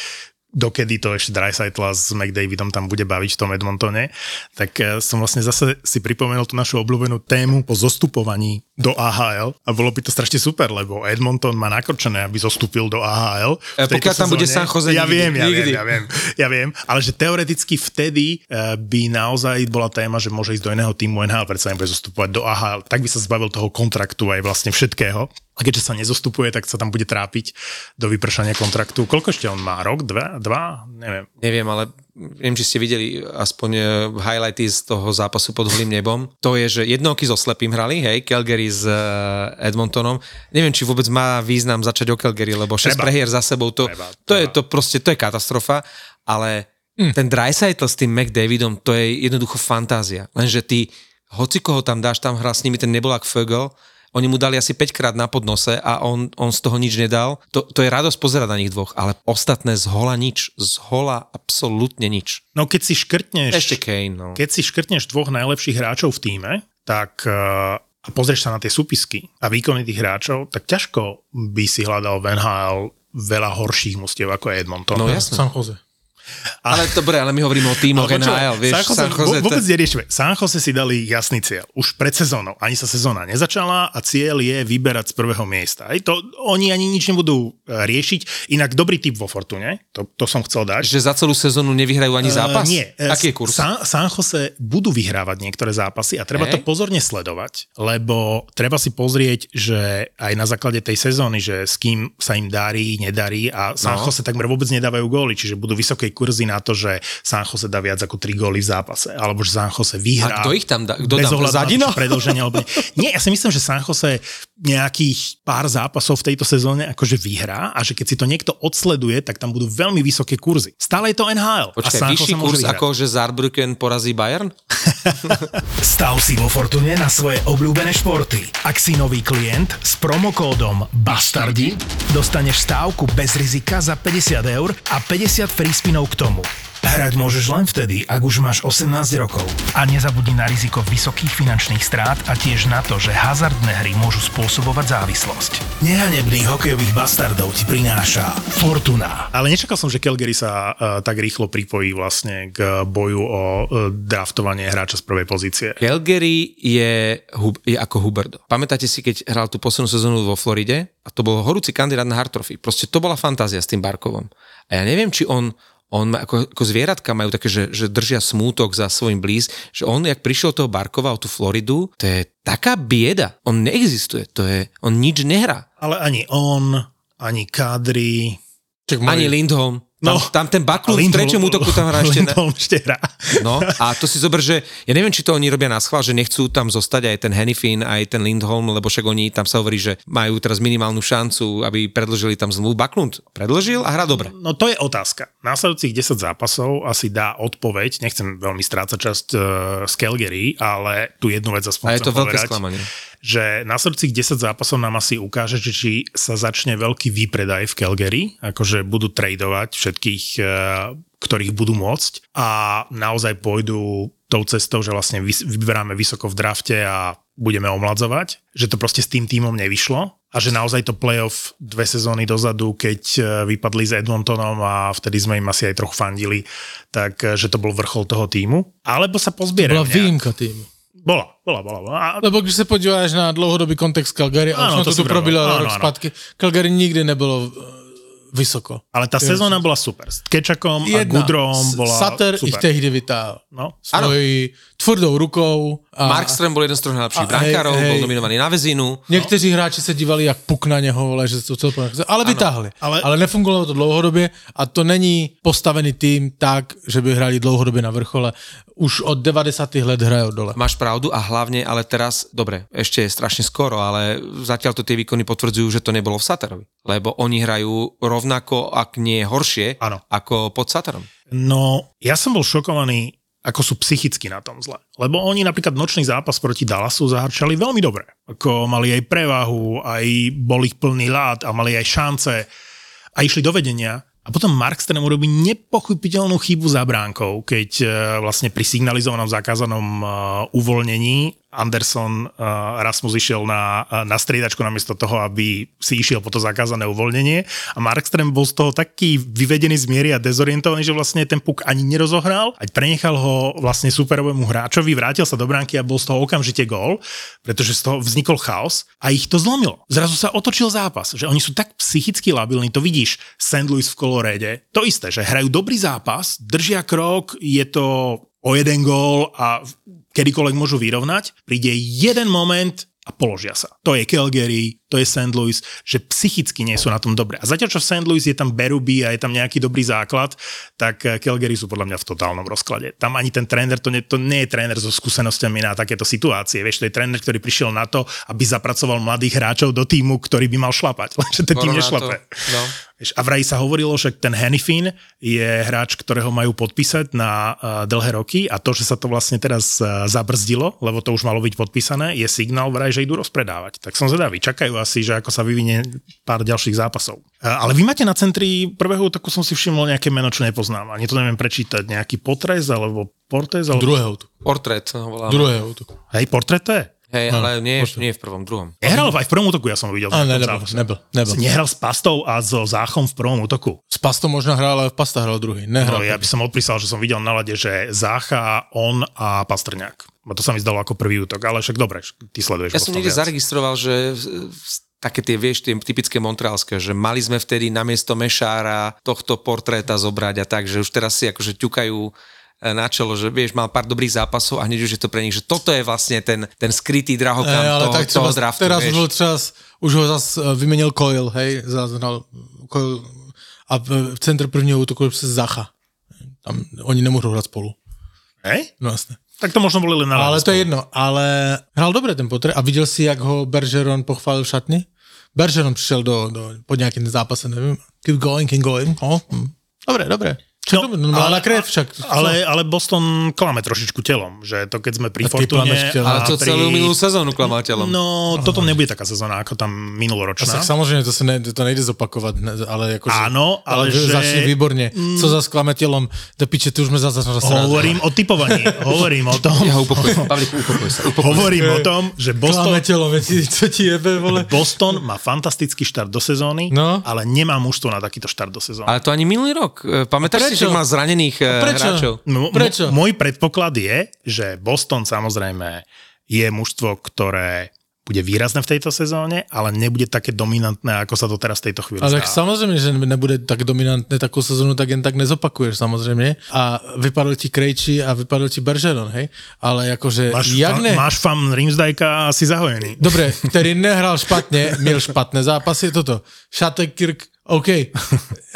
dokedy to ešte Dreisaitla s McDavidom tam bude baviť v tom Edmontone, tak eh, som vlastne zase si pripomenul tú našu obľúbenú tému po zostupovaní do AHL a bolo by to strašne super, lebo Edmonton má nakročené, aby zostúpil do AHL. E, pokiaľ tam bude. San Jose, Ja nikdy, viem, ja nikdy. viem, ja viem, ja viem, ale že teoreticky vtedy eh, by naozaj bola téma, že môže ísť do iného týmu NHL, predsa nebude zostupovať do AHL, tak by sa zbavil toho kontraktu aj vlastne všetkého. A keďže sa nezostupuje, tak sa tam bude trápiť do vypršania kontraktu. Koľko ešte on má? Rok? Dva? Dva? Neviem. Neviem, ale neviem, či ste videli aspoň eh, highlighty z toho zápasu pod holým nebom. To je, že jednoky so slepým hrali, hej, Calgary s eh, Edmontonom. Neviem, či vôbec má význam začať o Calgary, lebo 6 Treba. prehier za sebou, to, Treba, to je to proste, to je katastrofa, ale Mm. Ten Dreisaitl s tým McDavidom, to je jednoducho fantázia. Lenže ty, hoci koho tam dáš, tam hrá s nimi ten Nebulak Fögel, oni mu dali asi 5 krát na podnose a on, on z toho nič nedal. To, to je radosť pozerať na nich dvoch, ale ostatné z hola nič. Z hola absolútne nič. No keď si škrtneš... Ešte Kane, no. Keď si škrtneš dvoch najlepších hráčov v týme, tak uh, a pozrieš sa na tie súpisky a výkony tých hráčov, tak ťažko by si hľadal v NHL veľa horších mustiev ako Edmonton. No jasne. San Jose. Ale dobre, ale my hovoríme o týmoch Ale NHL, vieš, San Jose, San Jose, vôbec neriešime. San Jose si dali jasný cieľ. Už pred sezónou. Ani sa sezóna nezačala a cieľ je vyberať z prvého miesta. Aj to, oni ani nič nebudú e, riešiť. Inak dobrý typ vo Fortune, to, to som chcel dať. že za celú sezónu nevyhrajú ani zápas? Uh, nie. E, Aký je kurz? San, San Jose budú vyhrávať niektoré zápasy a treba Hej. to pozorne sledovať, lebo treba si pozrieť, že aj na základe tej sezóny, že s kým sa im darí, nedarí a San No. Jose takmer vôbec nedávajú góly, čiže budú vysoké kurzy na to, že San Jose dá viac ako 3 góly v zápase, alebo že San Jose vyhrá. A kto ich tam dá? Kto bez ohľadu Zadino? alebo nie. Nie, ja si myslím, že San Jose nejakých pár zápasov v tejto sezóne akože vyhrá a že keď si to niekto odsleduje, tak tam budú veľmi vysoké kurzy. Stále je to NHL. a Počkaj, San vyšší kurz vyhrať. ako, že Saarbrücken porazí Bayern? Stav si vo Fortune na svoje obľúbené športy. Ak si nový klient s promokódom BASTARDI, dostaneš stávku bez rizika za 50 eur a 50 free spinov k tomu. Hrať môžeš len vtedy, ak už máš 18 rokov. A nezabudni na riziko vysokých finančných strát a tiež na to, že hazardné hry môžu spôsobovať závislosť. Nehanebných hokejových bastardov ti prináša Fortuna. Ale nečakal som, že Calgary sa uh, tak rýchlo pripojí vlastne k boju o uh, draftovanie hráča z prvej pozície. Calgary je, hub, je ako Huberdo. Pamätáte si, keď hral tú poslednú sezónu vo Floride? A to bol horúci kandidát na Hart Trophy. Proste to bola fantázia s tým Barkovom. A ja neviem, či on on má, ako, ako zvieratka majú také, že, že držia smútok za svojim blíz, že on, jak prišiel toho Barkova o tú Floridu, to je taká bieda. On neexistuje, to je, on nič nehrá. Ale ani on, ani Kadri, Ani Lindholm. Tam, No. tam ten Baklund v treťom útoku tam hrá ešte... Na, no, a to si zober, že ja neviem, či to oni robia na schvál, že nechcú tam zostať aj ten Hennifin, aj ten Lindholm, lebo však oni tam sa hovorí, že majú teraz minimálnu šancu, aby predložili tam zmluvu. Baklund predložil a hrá dobre. No to je otázka. Následujúcich 10 zápasov asi dá odpoveď, nechcem veľmi strácať časť uh, z Calgary, ale tu jednu vec aspoň A je to veľké povedať, sklamanie. Že následujúcich 10 zápasov nám asi ukáže, že či sa začne veľký výpredaj v Calgary, akože budú tradovať všetkých, eh, ktorých budú môcť a naozaj pôjdu tou cestou, že vlastne vyberáme vysoko v drafte a budeme omladzovať, že to proste s tým týmom nevyšlo a že naozaj to playoff dve sezóny dozadu, keď eh, vypadli s Edmontonom a vtedy sme im asi aj trochu fandili, tak eh, že to bol vrchol toho týmu. Alebo sa pozbierajú Byla nejak. výjimka týmu. Bola, bola, bola. bola. A Lebo když se podíváš na dlouhodobý kontext Calgary, a už to to tu probili rok zpátky, Calgary nikdy nebylo eh, vysoko. Ale tá sezóna bola super. S Kečakom a Jedna. Gudrom bola ich super. tehdy vytáhl. No. Svojí tvrdou rukou. A Markström bol jeden z troch najlepších brankárov, bol nominovaný na väzinu. Někteří hráči se dívali jak puk na něho, vole, že to celé ale vytáhli. ale- Ale, ale nefungovalo to dlouhodobě a to není postavený tým tak, že by hráli dlouhodobě na vrchole. Už od 90. let hrajou dole. Máš pravdu a hlavne, ale teraz, dobre, ešte je strašne skoro, ale zatiaľ to tie výkony potvrdzujú, že to nebolo v Saterovi. Lebo oni hrajú rovnako, ak nie horšie, Áno. ako pod Saterom. No, ja som bol šokovaný, ako sú psychicky na tom zle. Lebo oni napríklad nočný zápas proti Dallasu zahrčali veľmi dobre. Ako mali aj prevahu, aj bol ich plný lát a mali aj šance a išli do vedenia. A potom Markström urobí nepochopiteľnú chybu za bránkou, keď e, vlastne pri signalizovanom zakázanom e, uvoľnení Anderson uh, Rasmus išiel na, na striedačku namiesto toho, aby si išiel po to zakázané uvoľnenie a Markström bol z toho taký vyvedený z miery a dezorientovaný, že vlastne ten puk ani nerozohral, ať prenechal ho vlastne superovému hráčovi, vrátil sa do bránky a bol z toho okamžite gól, pretože z toho vznikol chaos a ich to zlomilo. Zrazu sa otočil zápas, že oni sú tak psychicky labilní, to vidíš St. Louis v Colorade, to isté, že hrajú dobrý zápas, držia krok, je to o jeden gól a kedykoľvek môžu vyrovnať, príde jeden moment a položia sa. To je Calgary, to je St. Louis, že psychicky nie sú na tom dobre. A zatiaľ, čo v St. Louis je tam Beruby a je tam nejaký dobrý základ, tak eh, Calgary sú podľa mňa v totálnom rozklade. Tam ani ten tréner, to nie, to nie je tréner so skúsenosťami na takéto situácie. Vieš, to je tréner, ktorý prišiel na to, aby zapracoval mladých hráčov do týmu, ktorý by mal šlapať. Lenže ten tým nešlape. No. A vraj sa hovorilo, že ten Hennifin je hráč, ktorého majú podpísať na uh, dlhé roky a to, že sa to vlastne teraz uh, zabrzdilo, lebo to už malo byť podpísané, je signál vraj, že idú rozpredávať. Tak som zvedavý, čakajú asi, že ako sa vyvinie pár ďalších zápasov. Uh, ale vy máte na centri prvého útoku som si všimol nejaké meno, čo nepoznám. Ani to neviem prečítať. Nejaký potrez alebo portez? Alebo... Druhého útoku. Portrét. No, Druhého útoku. Hej, portrét to je? Hej, no, ale nie, nie v prvom, druhom. Nehral aj v prvom útoku, ja som ho videl. A, ne, nebol, nebol, nebol. Nehral s Pastou a so Záchom v prvom útoku. S Pastou možno hral, ale v Pasta hral druhý. Nehral. No, ja by som odpísal, že som videl na lade, že Zácha, on a Pastrňák. To sa mi zdalo ako prvý útok, ale však dobre, ty sleduješ. Ja som niekde zaregistroval, že také tie, vieš, tie typické montrealské, že mali sme vtedy namiesto Mešára tohto portréta zobrať a tak, že už teraz si akože ťukajú na čelo, že vieš, mal pár dobrých zápasov a hneď už je to pre nich, že toto je vlastne ten, ten skrytý drahokam e, ale toho, tak toho draftu. Teraz vieš. už, čas, už ho zase vymenil Coil, hej, zahral Coil a v centre prvního útoku se Zacha. Tam oni nemôžu hrať spolu. Hej? No jasne. Tak to možno boli len na Ale to je jedno, ale hral dobre ten potre a videl si, jak ho Bergeron pochválil v šatni? Bergeron přišel do, do, po nejakým zápase, neviem, keep going, keep going. Oh. Dobre, dobre. Čo, no, no, ale, krev však. Ale, ale Boston klame trošičku telom, že to keď sme pri Fortune... Ale to celú pri... minulú sezónu klamá telom. No, toto nebude taká sezóna ako tam minuloročná. Tak samozrejme, to sa ne, to nejde zopakovať, ale akože... Áno, ale, ale že... Začne výborne. Mm, Co za klame telom? Do piče, tu už sme zase... Hovorím o typovaní. hovorím o tom... Ja ho upokojujem. Pavlík, upokoj sa. Upokoj hovorím o tom, že Boston... Klame telom, co ti jebe, vole? Boston má fantastický štart do sezóny, no? ale nemá mužstvo na takýto štart do sezóny. Ale to ani minulý rok. Pamätáš že má zranených iných Prečo? hráčov. No, Prečo? Môj predpoklad je, že Boston samozrejme je mužstvo, ktoré bude výrazné v tejto sezóne, ale nebude také dominantné, ako sa to teraz v tejto chvíli Ale tak samozrejme, že nebude tak dominantné takú sezónu, tak jen tak nezopakuješ samozrejme. A vypadol ti Krejči a vypadol ti Bergeron, hej? Ale akože... Máš, jak fan, ne... máš fan Rimsdajka a si zahojený. Dobre, ktorý nehral špatne, miel špatné zápasy, toto. Kirk OK,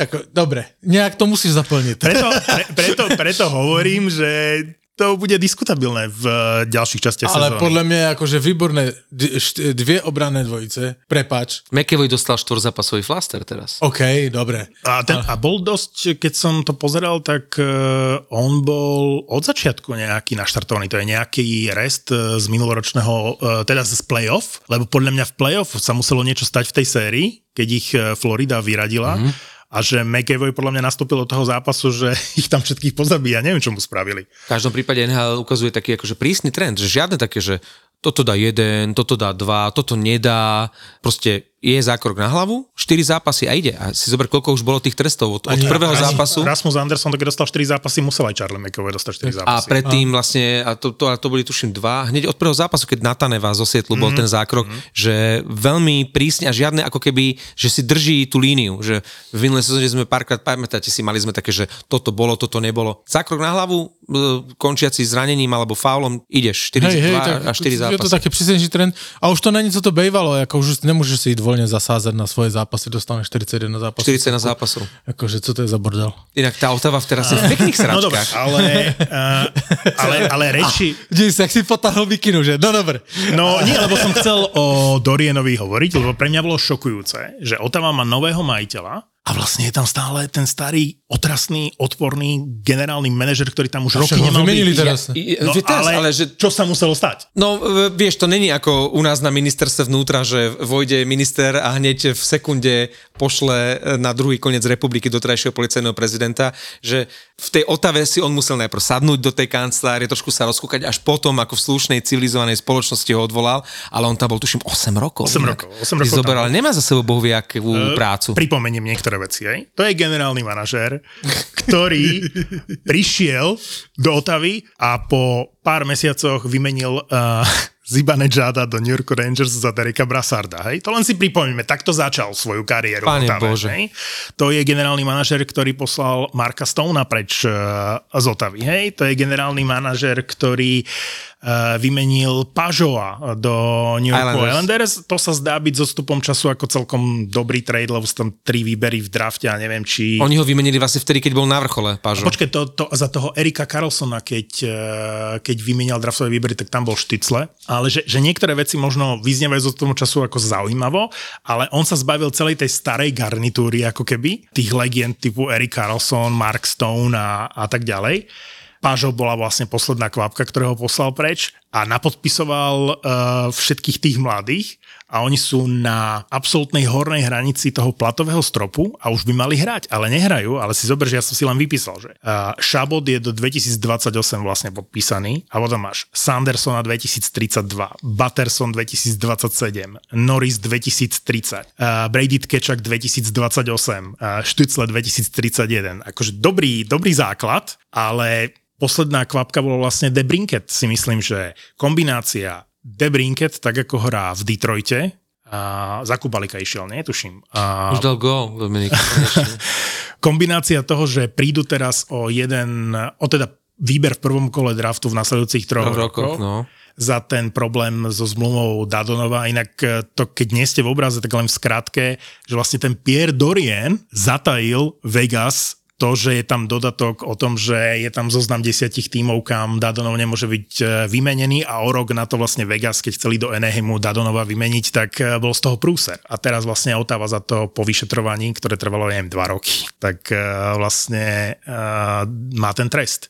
ako, dobre, nejak to musíš zaplniť. Preto, pre, preto, preto hovorím, že to bude diskutabilné v eh, ďalších častiach Ale sezóny. podľa mňa je akože výborné dve obranné dvojice, prepač. McEvoy dostal štvorzápasový flaster teraz. OK, dobre. A, ten, a bol dosť, keď som to pozeral, tak uh, on bol od začiatku nejaký naštartovaný. To je nejaký rest uh, z minuloročného, uh, teda z playoff, lebo podľa mňa v playoff sa muselo niečo stať v tej sérii, keď ich Florida vyradila. Mm-hmm a že McAvoy podľa mňa nastúpil do toho zápasu, že ich tam všetkých pozabíja. Neviem, čo mu spravili. V každom prípade NHL ukazuje taký akože prísny trend, že žiadne také, že toto dá jeden, toto dá dva, toto nedá. Proste je zákrok na hlavu, 4 zápasy a ide. A si zober, koľko už bolo tých trestov od, od prvého Rasmus, zápasu. Rasmus Anderson, keď dostal 4 zápasy, musel aj Charlie McAvoy dostať 4 zápasy. A predtým a. vlastne, a to, to, to boli tuším dva, hneď od prvého zápasu, keď Nataneva zo Sietlu mm-hmm. bol mhm. ten zákrok, mm-hmm. že veľmi prísne a žiadne ako keby, že si drží tú líniu, že v minulej sezóne sme párkrát, pamätáte si, mali sme také, že toto bolo, toto nebolo. Zákrok na hlavu, e, končiaci zranením alebo faulom, ideš 4 hej, hej, a 4 zápasy. Je to prísnejší trend. A už to není, co to bejvalo, ako už nemôžeš si ísť voľne zasázať na svoje zápasy, dostane 41 zápasov. 40 na zápasov. Akože, co to je za bordel? Inak tá Otava teraz je v pekných sračkách. No dobre, ale, uh, ale, ale reči... Dej sa, si potáhol mikinu, že? No dobre. No nie, lebo som chcel o Dorienovi hovoriť, lebo pre mňa bolo šokujúce, že Otava má nového majiteľa, a vlastne je tam stále ten starý, otrasný, odporný generálny manažer, ktorý tam už roky nemal byť. teraz. Ja, no, teraz, ale, ale že... čo sa muselo stať? No vieš, to není ako u nás na ministerstve vnútra, že vojde minister a hneď v sekunde pošle na druhý koniec republiky do trajšieho policajného prezidenta, že v tej Otave si on musel najprv sadnúť do tej kancelárie, trošku sa rozkúkať, až potom, ako v slušnej civilizovanej spoločnosti ho odvolal, ale on tam bol, tuším, 8 rokov. 8 rokov. 8 rokov zoberal, ale nemá za sebou bohuviakú uh, prácu. Pripomeniem niektoré veci. Aj? To je generálny manažér, ktorý prišiel do Otavy a po pár mesiacoch vymenil uh, Zibanejada do New York Rangers za Dereka Brassarda. Hej? To len si pripomíme, takto začal svoju kariéru. Pane Otave, Bože. Hej? To je generálny manažer, ktorý poslal Marka Stona preč uh, z Otavy. Hej? To je generálny manažer, ktorý vymenil Pažova do New York Islanders. Islanders. To sa zdá byť s odstupom času ako celkom dobrý trade, lebo sú tam tri výbery v drafte a neviem, či... Oni ho vymenili vlastne vtedy, keď bol na vrchole, Pažo. Počkaj, to, to, za toho Erika Carlsona, keď, eh, keď vymenial draftové výbery, tak tam bol štycle. Ale že, že niektoré veci možno vyznievajú z toho času ako zaujímavo, ale on sa zbavil celej tej starej garnitúry, ako keby, tých legend typu Erik Carlson, Mark Stone a, a tak ďalej. Pážo bola vlastne posledná kvapka, ktorého poslal preč a napodpisoval uh, všetkých tých mladých a oni sú na absolútnej hornej hranici toho platového stropu a už by mali hrať, ale nehrajú, ale si zober, že ja som si len vypísal, že Šabot je do 2028 vlastne podpísaný a potom máš Sandersona 2032, Butterson 2027, Norris 2030, uh, Brady Tkečak 2028, uh, Štucle 2031. Akože dobrý, dobrý základ, ale posledná kvapka bolo vlastne De Brinket, si myslím, že kombinácia De Brinket, tak ako hrá v Detroite, a za Kubalika išiel, nie? Tuším. A Už dal gól, Dominik. kombinácia toho, že prídu teraz o jeden, o teda výber v prvom kole draftu v nasledujúcich troch rokoch, no. za ten problém so zmluvou Dadonova. Inak e, to, keď nie ste v obraze, tak len v skratke, že vlastne ten Pierre Dorian zatajil Vegas to, že je tam dodatok o tom, že je tam zoznam desiatich tímov, kam Dadonov nemôže byť e, vymenený a o rok na to vlastne Vegas, keď chceli do Anaheimu Dadonova vymeniť, tak e, bol z toho prúser. A teraz vlastne otáva za to po vyšetrovaní, ktoré trvalo, neviem, dva roky, tak e, vlastne má ten trest.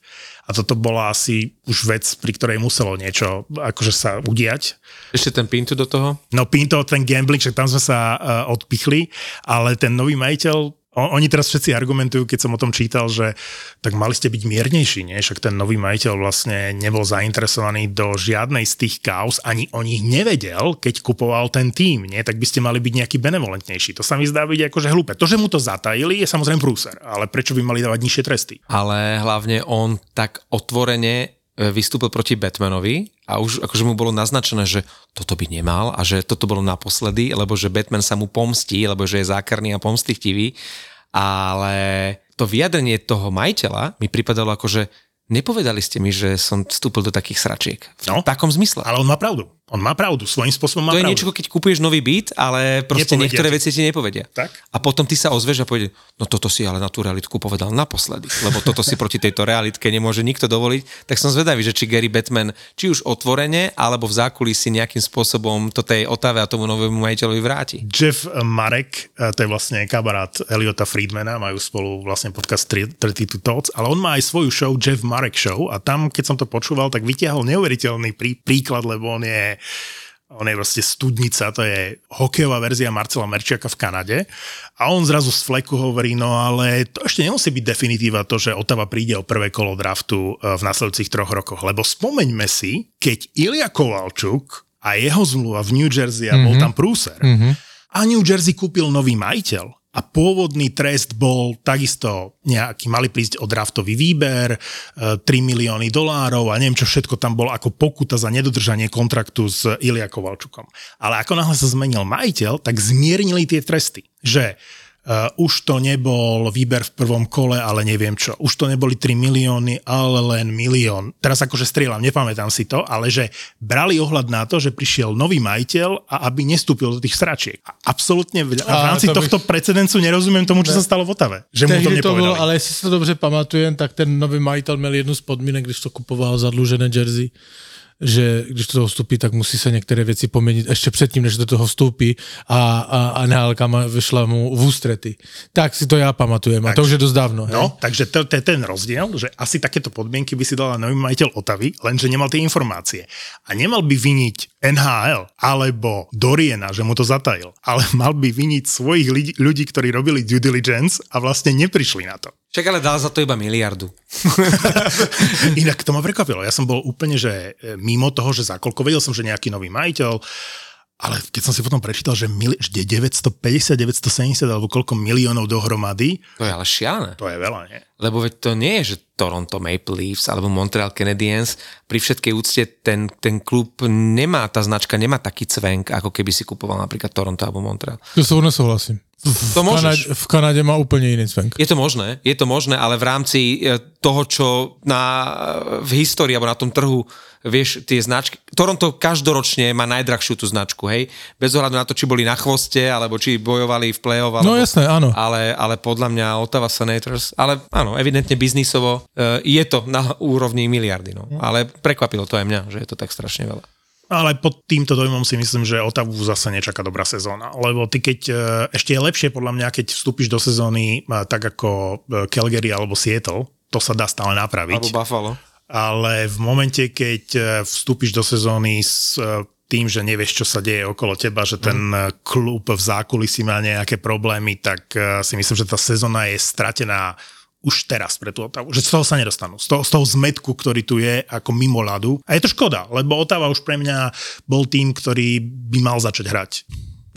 A toto bola asi už vec, pri ktorej muselo niečo akože sa udiať. Ešte ten Pintu do toho? No Pinto, ten gambling, však tam sme sa uh, odpichli, ale ten nový majiteľ, oni teraz všetci argumentujú, keď som o tom čítal, že tak mali ste byť miernejší, nie? Však ten nový majiteľ vlastne nebol zainteresovaný do žiadnej z tých kauz, ani o nich nevedel, keď kupoval ten tým, nie? Tak by ste mali byť nejaký benevolentnejší. To sa mi zdá byť akože hlúpe. To, že mu to zatajili, je samozrejme prúser, ale prečo by mali dávať nižšie tresty? Ale hlavne on tak otvorene e, vystúpil proti Batmanovi a už akože mu bolo naznačené, že toto by nemal a že toto bolo naposledy, lebo že Batman sa mu pomstí, lebo že je zákerný a pomstichtivý. Ale to vyjadrenie toho majiteľa mi pripadalo ako, že nepovedali ste mi, že som vstúpil do takých sračiek. V No. takom zmysle. Ale on má pravdu. On má pravdu. Svojím spôsobom má to je pravdu. niečo, ako keď kupuješ nový byt, ale proste Nepovedia niektoré ti. veci ti nepovedia. Tak. A potom ty sa ozveš a povede, no toto si ale na tú realitku povedal naposledy, lebo toto si proti tejto realitke nemôže nikto dovoliť. Tak som zvedavý, že či Gary Batman, či už otvorene, alebo v zákulisí nejakým spôsobom to tej Otave a tomu novému majiteľovi vráti. Jeff Marek, eh, to je vlastne kamarát Eliota Friedmana, majú spolu vlastne podcast 32 Thoughts, ale on má aj svoju show Jeff Marek Show a tam, keď som to počúval, tak vytiahol neuveriteľný prí, príklad, lebo on je on je vlastne studnica, to je hokejová verzia Marcela Merčiaka v Kanade. A on zrazu z fleku hovorí, no ale to ešte nemusí byť definitíva to, že Otava príde o prvé kolo draftu eh, v nasledujúcich troch rokoch, lebo spomeňme si, keď Ilia Kovalčuk a jeho zmluva v New Jersey a bol tam prúser, a New Jersey kúpil nový majiteľ a pôvodný trest bol takisto nejaký, mali prísť o draftový výber, e, 3 milióny dolárov a neviem čo všetko tam bolo ako pokuta za nedodržanie kontraktu s Ilia Kovalčukom. Ale ako náhle sa zmenil majiteľ, tak zmiernili tie tresty, že Uh, už to nebol výber v prvom kole, ale neviem čo. Už to neboli 3 milióny, ale len milión. Teraz akože strieľam, nepamätám si to, ale že brali ohľad na to, že prišiel nový majiteľ a aby nestúpil do tých sračiek. A absolútne v, a v rámci to bych- tohto precedencu nerozumiem tomu, čo sa stalo v Otave. Že mu to Tehdy to bylo, nepovedali. ale jestli si to dobře pamatujem, tak ten nový majitel měl jednu z podmínek, když to kupoval zadlužené jersey, že když do toho vstupí, tak musí se některé věci poměnit ještě předtím, než do toho vstoupí a, a, a Nehalkama vyšla mu v ústrety. Tak si to já pamatujem a to už je dost dávno. hej? No, takže to, to je ten rozdiel, že asi takéto podmienky by si dala nový majiteľ Otavy, lenže nemal tie informácie. A nemal by viniť NHL alebo Doriena, že mu to zatajil, ale mal by viniť svojich ľudí, ľudí, ktorí robili due diligence a vlastne neprišli na to. Však ale dal za to iba miliardu. Inak to ma prekvapilo. Ja som bol úplne, že e, mimo toho, že za koľko vedel som, že nejaký nový majiteľ ale keď som si potom prečítal, že, mil, že 950, 970 alebo koľko miliónov dohromady, To je ale šialené. to je veľa, nie? Lebo veď to nie je, že Toronto Maple Leafs alebo Montreal Canadiens, pri všetkej úcte ten, ten klub nemá, tá značka nemá taký cvenk, ako keby si kupoval napríklad Toronto alebo Montreal. To sa nesouhlasím. To V, môžeš. Kanade, v Kanade má úplne iný cvenk. Je to možné, je to možné, ale v rámci e, toho, čo na, v histórii alebo na tom trhu, vieš, tie značky, Toronto každoročne má najdrahšiu tú značku, hej, bez ohľadu na to, či boli na chvoste, alebo či bojovali v play-off, alebo, No jasné, áno. ale, ale podľa mňa Ottawa Senators, ale áno, evidentne biznisovo e, je to na úrovni miliardy, no. ale prekvapilo to aj mňa, že je to tak strašne veľa. Ale pod týmto dojmom si myslím, že Otavu zase nečaká dobrá sezóna. Lebo ty keď, e, ešte je lepšie podľa mňa, keď vstúpiš do sezóny e, tak ako e, Calgary alebo Seattle, to sa dá stále napraviť. Alebo Buffalo. ale v momente, keď vstúpiš do sezóny s tým, že nevieš, čo sa deje okolo teba, že ten e, klub v zákulisí má nejaké problémy, tak si myslím, že tá sezóna je stratená už teraz pre tú Otavu, že z toho sa nedostanú. Z toho, z toho zmetku, ktorý tu je ako mimo ľadu. A je to škoda, lebo Otava už pre mňa bol tým, ktorý by mal začať hrať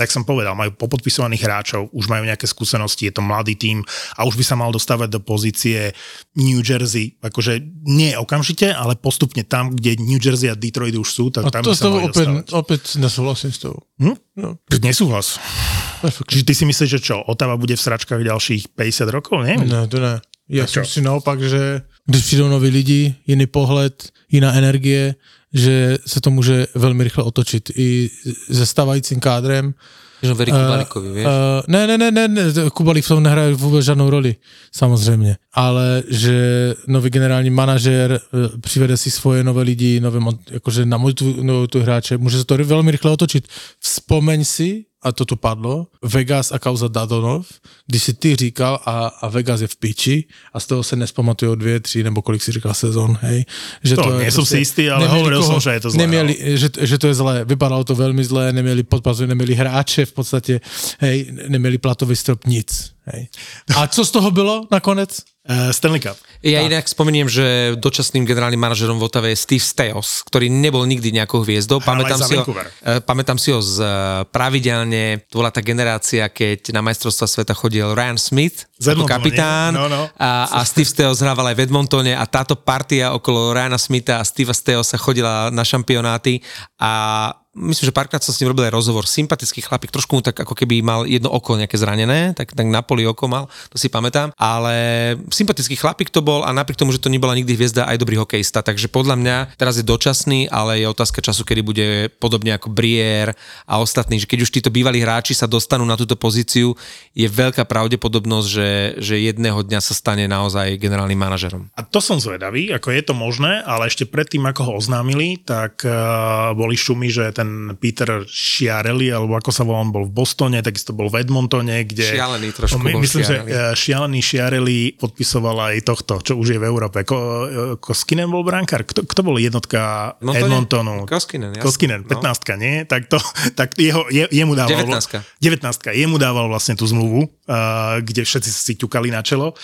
tak som povedal, majú popodpisovaných hráčov, už majú nejaké skúsenosti, je to mladý tým a už by sa mal dostávať do pozície New Jersey, akože nie okamžite, ale postupne tam, kde New Jersey a Detroit už sú, tak A tam to by sa mali opäť, dostávať. opäť nesúhlasím s tebou. Hm? No, Nesúhlas. Čiže ty si myslíš, že čo, Otava bude v sračkách ďalších 50 rokov? Nie? Ne, to ne. Já čo? si naopak, že když přijdou noví lidi, jiný pohled, jiná energie, že se to může velmi rychle otočit i se stávajícím kádrem. Že verí Kubalikovi, vieš? Uh, ne, ne, ne, ne, ne, Kubalík v tom nehraje vůbec žádnou roli, samozřejmě. Ale že nový generální manažer eh, přivede si svoje nové lidi, nové, jakože namotivuje tu hráče, může se to velmi rychle otočit. Vzpomeň si, a to tu padlo, Vegas a kauza Dadonov, když si ty říkal a, a Vegas je v piči a z toho se nespamatuje o dvě, tři nebo kolik si říkal sezon, hej. Že To je nie som si istý, ale hovoril som, že je to zlé, no. Neměli, že, že to je zlé, vypadalo to velmi zlé, neměli podpazu, neměli hráče v podstatě, hej, neměli platový strop, nic. Hej. A co z toho bylo nakonec? Uh, Stanley Cup. Ja inak spomeniem, že dočasným generálnym manažerom v Otave je Steve Steos, ktorý nebol nikdy nejakou hviezdou. Hral Pamätám si, ho, eh, pamätám si ho z eh, pravidelne, to bola tá generácia, keď na majstrovstva sveta chodil Ryan Smith ako kapitán? No, no. A, a Steve Steos hrával aj v Edmontone a táto partia okolo Ryana Smitha a Steva Steosa chodila na šampionáty a myslím, že párkrát som s ním robil aj rozhovor. Sympatický chlapík, trošku mu tak ako keby mal jedno oko nejaké zranené, tak, tak na poli oko mal, to si pamätám, ale sympatický chlapík to bol a napriek tomu, že to nebola nikdy hviezda, aj dobrý hokejista, takže podľa mňa teraz je dočasný, ale je otázka času, kedy bude podobne ako Brier a ostatní, že keď už títo bývalí hráči sa dostanú na túto pozíciu, je veľká pravdepodobnosť, že, že jedného dňa sa stane naozaj generálnym manažerom. A to som zvedavý, ako je to možné, ale ešte predtým, ako ho oznámili, tak uh, boli šumy, že ten Peter Schiarelli, alebo ako sa volá, on bol v Bostone, takisto bol v Edmontone, kde... Šialený trošku My- bol Myslím, Schiarelli. že šialený Schiarelli podpisoval aj tohto, čo už je v Európe. Ko, uh, Koskinen bol brankár? Kto, kto bol jednotka Edmontone? Edmontonu? Koskinen, jasne. Koskinen, No. 15 nie? Tak, to, tak jeho, je, jemu dával... 19. 19 Jemu dával vlastne tú zmluvu, uh, kde všetci si ťukali na čelo.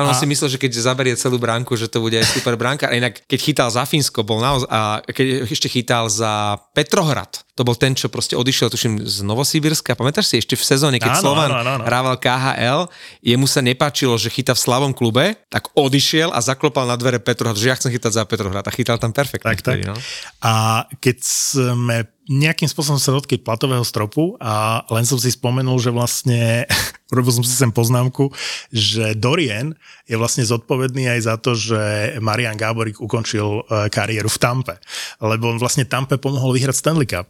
On si myslel, že keď zaberie celú bránku, že to bude aj super bránka. A inak, keď chytal za Fínsko, bol naozaj, a keď ešte chytal za Petrohrad, att to bol ten, čo proste odišiel, tuším, z Novosibirska. Pamätáš si ešte v sezóne, keď Áno, Slovan áno, áno, hrával KHL, jemu sa nepáčilo, že chytá v slavom klube, tak odišiel a zaklopal na dvere Petrohrad, že ja chcem chytať za Petrohrad a chytal tam perfektne. Tak, tak. No. A keď sme nejakým spôsobom sa dotkli platového stropu a len som si spomenul, že vlastne, robil som si sem poznámku, že Dorien je vlastne zodpovedný aj za to, že Marian Gáborík ukončil eh, kariéru v Tampe. Lebo on vlastne Tampe pomohol vyhrať Stanley Cup.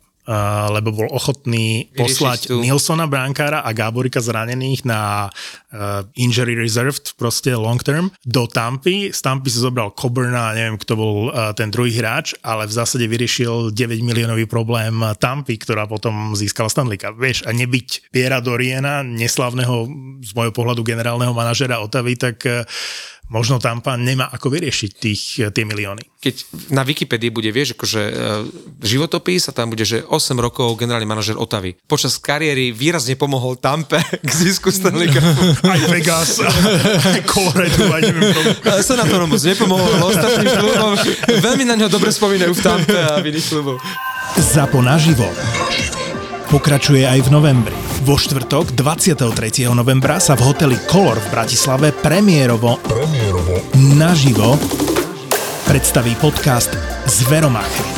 Lebo bol ochotný poslať Nilsona Brankára a Gáborika zranených na uh, injury reserved, proste long term, do Tampy. Z Tampy si zobral Coburna, neviem, kto bol uh, ten druhý hráč, ale v zásade vyriešil 9 miliónový problém Tampy, ktorá potom získala Stanley Cup. Vieš, a nebyť Piera Doriena, neslavného z môjho pohľadu generálneho manažera Otavy, tak možno Tampa nemá ako vyriešiť tých, uh, tie milióny. keď na Wikipedii bude, vieš, akože e, životopis a tam bude, že 8 rokov generálny manažer Otavy. Počas kariéry výrazne pomohol Tampe k zisku Stanley Cupu. Aj Vegas, aj Colorado, aj neviem komu. Sa na to moc nepomohol, ale ostatným klubom veľmi na ňo dobre spomínajú v Tampe a v iných kluboch. Zapo naživo. pokračuje aj v novembri. Vo štvrtok 23. novembra sa v hoteli Color v Bratislave premiérovo, premiérovo naživo predstaví podcast Zveromáchery.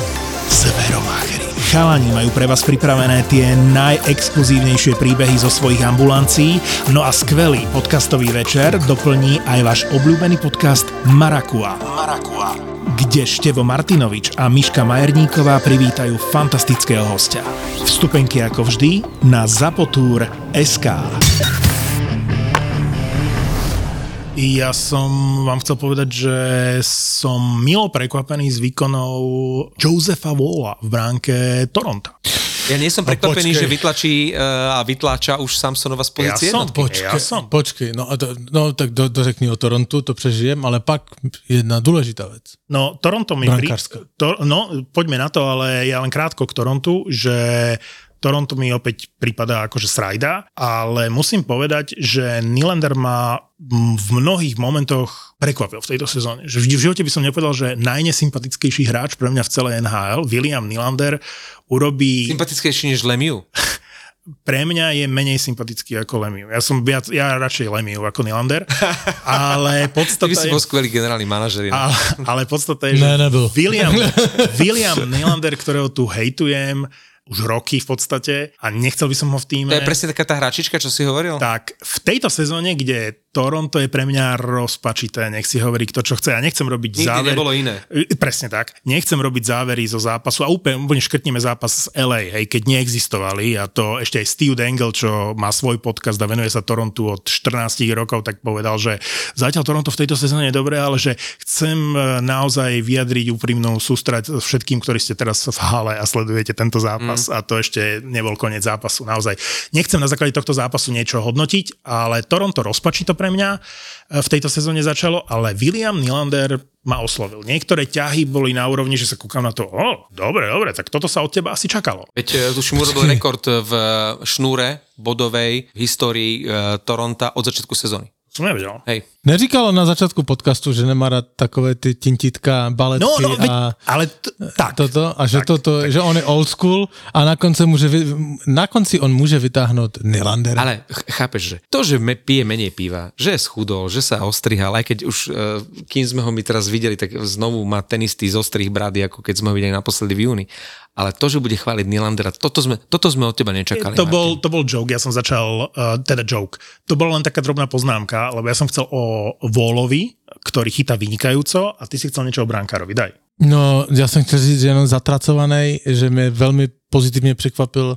Zveromáchery. Chalani majú pre vás pripravené tie najexkluzívnejšie príbehy zo svojich ambulancií, no a skvelý podcastový večer doplní aj váš obľúbený podcast Marakua. Marakua kde Števo Martinovič a Miška Majerníková privítajú fantastického hostia. Vstupenky ako vždy na Zapotúr SK. Ja som vám chcel povedať, že som milo prekvapený z výkonov Josefa Walla v bránke Toronto. Ja nie som prekvapený, no, že vytlačí uh, a vytláča už Samsonova z pozície ja som, počkej, ja som. počkej, no, to, no tak do, dořekni o Torontu, to prežijem, ale pak jedna dôležitá vec. No, Toronto mi... Pri, to, no, poďme na to, ale ja len krátko k Torontu, že Toronto mi opäť prípada akože srajda, ale musím povedať, že Nylander má v mnohých momentoch prekvapil v tejto sezóne. Že v živote by som nepovedal, že najnesympatickejší hráč pre mňa v celej NHL, William Nylander, urobí... Sympatickejší než Lemieux? pre mňa je menej sympatický ako Lemiu. Ja som viac, ja radšej Lemiu ako Nylander, ale podstata Ty by si bol skvelý generálny manažer. Ale, ale podstata je, že ne, William, William Nylander, ktorého tu hejtujem, už roky v podstate a nechcel by som ho v týme. To je presne taká tá hračička, čo si hovoril? Tak, v tejto sezóne, kde Toronto je pre mňa rozpačité, nech si hovorí kto čo chce. Ja nechcem robiť Nikdy závery. nebolo iné. Presne tak. Nechcem robiť závery zo zápasu a úplne, úplne škrtneme zápas z LA, hej, keď neexistovali a to ešte aj Steve Dangle, čo má svoj podcast a venuje sa Torontu od 14 rokov, tak povedal, že zatiaľ Toronto v tejto sezóne je dobré, ale že chcem e, naozaj vyjadriť úprimnú sústrať všetkým, ktorí ste teraz v hale a sledujete tento zápas mm. A to ešte nebol koniec zápasu. Naozaj nechcem na základe tohto zápasu niečo hodnotiť, ale Toronto rozpačí to pre mňa e, v tejto sezóne začalo, ale William Nylander ma oslovil. Niektoré ťahy boli na úrovni, že sa kúkam na to, o, dobre, dobre, tak toto sa od teba asi čakalo. Veď e, už mu robil rekord v šnúre bodovej v histórii uh, Toronta od začiatku sezóny. Som nevedel. Hej. Neříkalo na začátku podcastu, že nemá rád takové ty tintitka, baletky no, no, a... ale t- tak. Toto, a že, tak, toto, tak. že on je old school a na konci, môže, vy, na konci on môže vytáhnuť Nylander. Ale ch- chápeš, že to, že me, pije menej piva, že je schudol, že sa ostrihal, aj keď už, uh, kým sme ho my teraz videli, tak znovu má ten istý zostrih brady, ako keď sme ho videli naposledy v júni ale to, že bude chváliť Nylandera, toto sme, toto sme od teba nečakali. To bol, to bol joke, ja som začal, uh, teda joke. To bola len taká drobná poznámka, lebo ja som chcel o Volovi, ktorý chytá vynikajúco a ty si chcel niečo o brankárovi, daj. No, ja som chcel říct, že jenom zatracovaný, že mi veľmi pozitívne prekvapil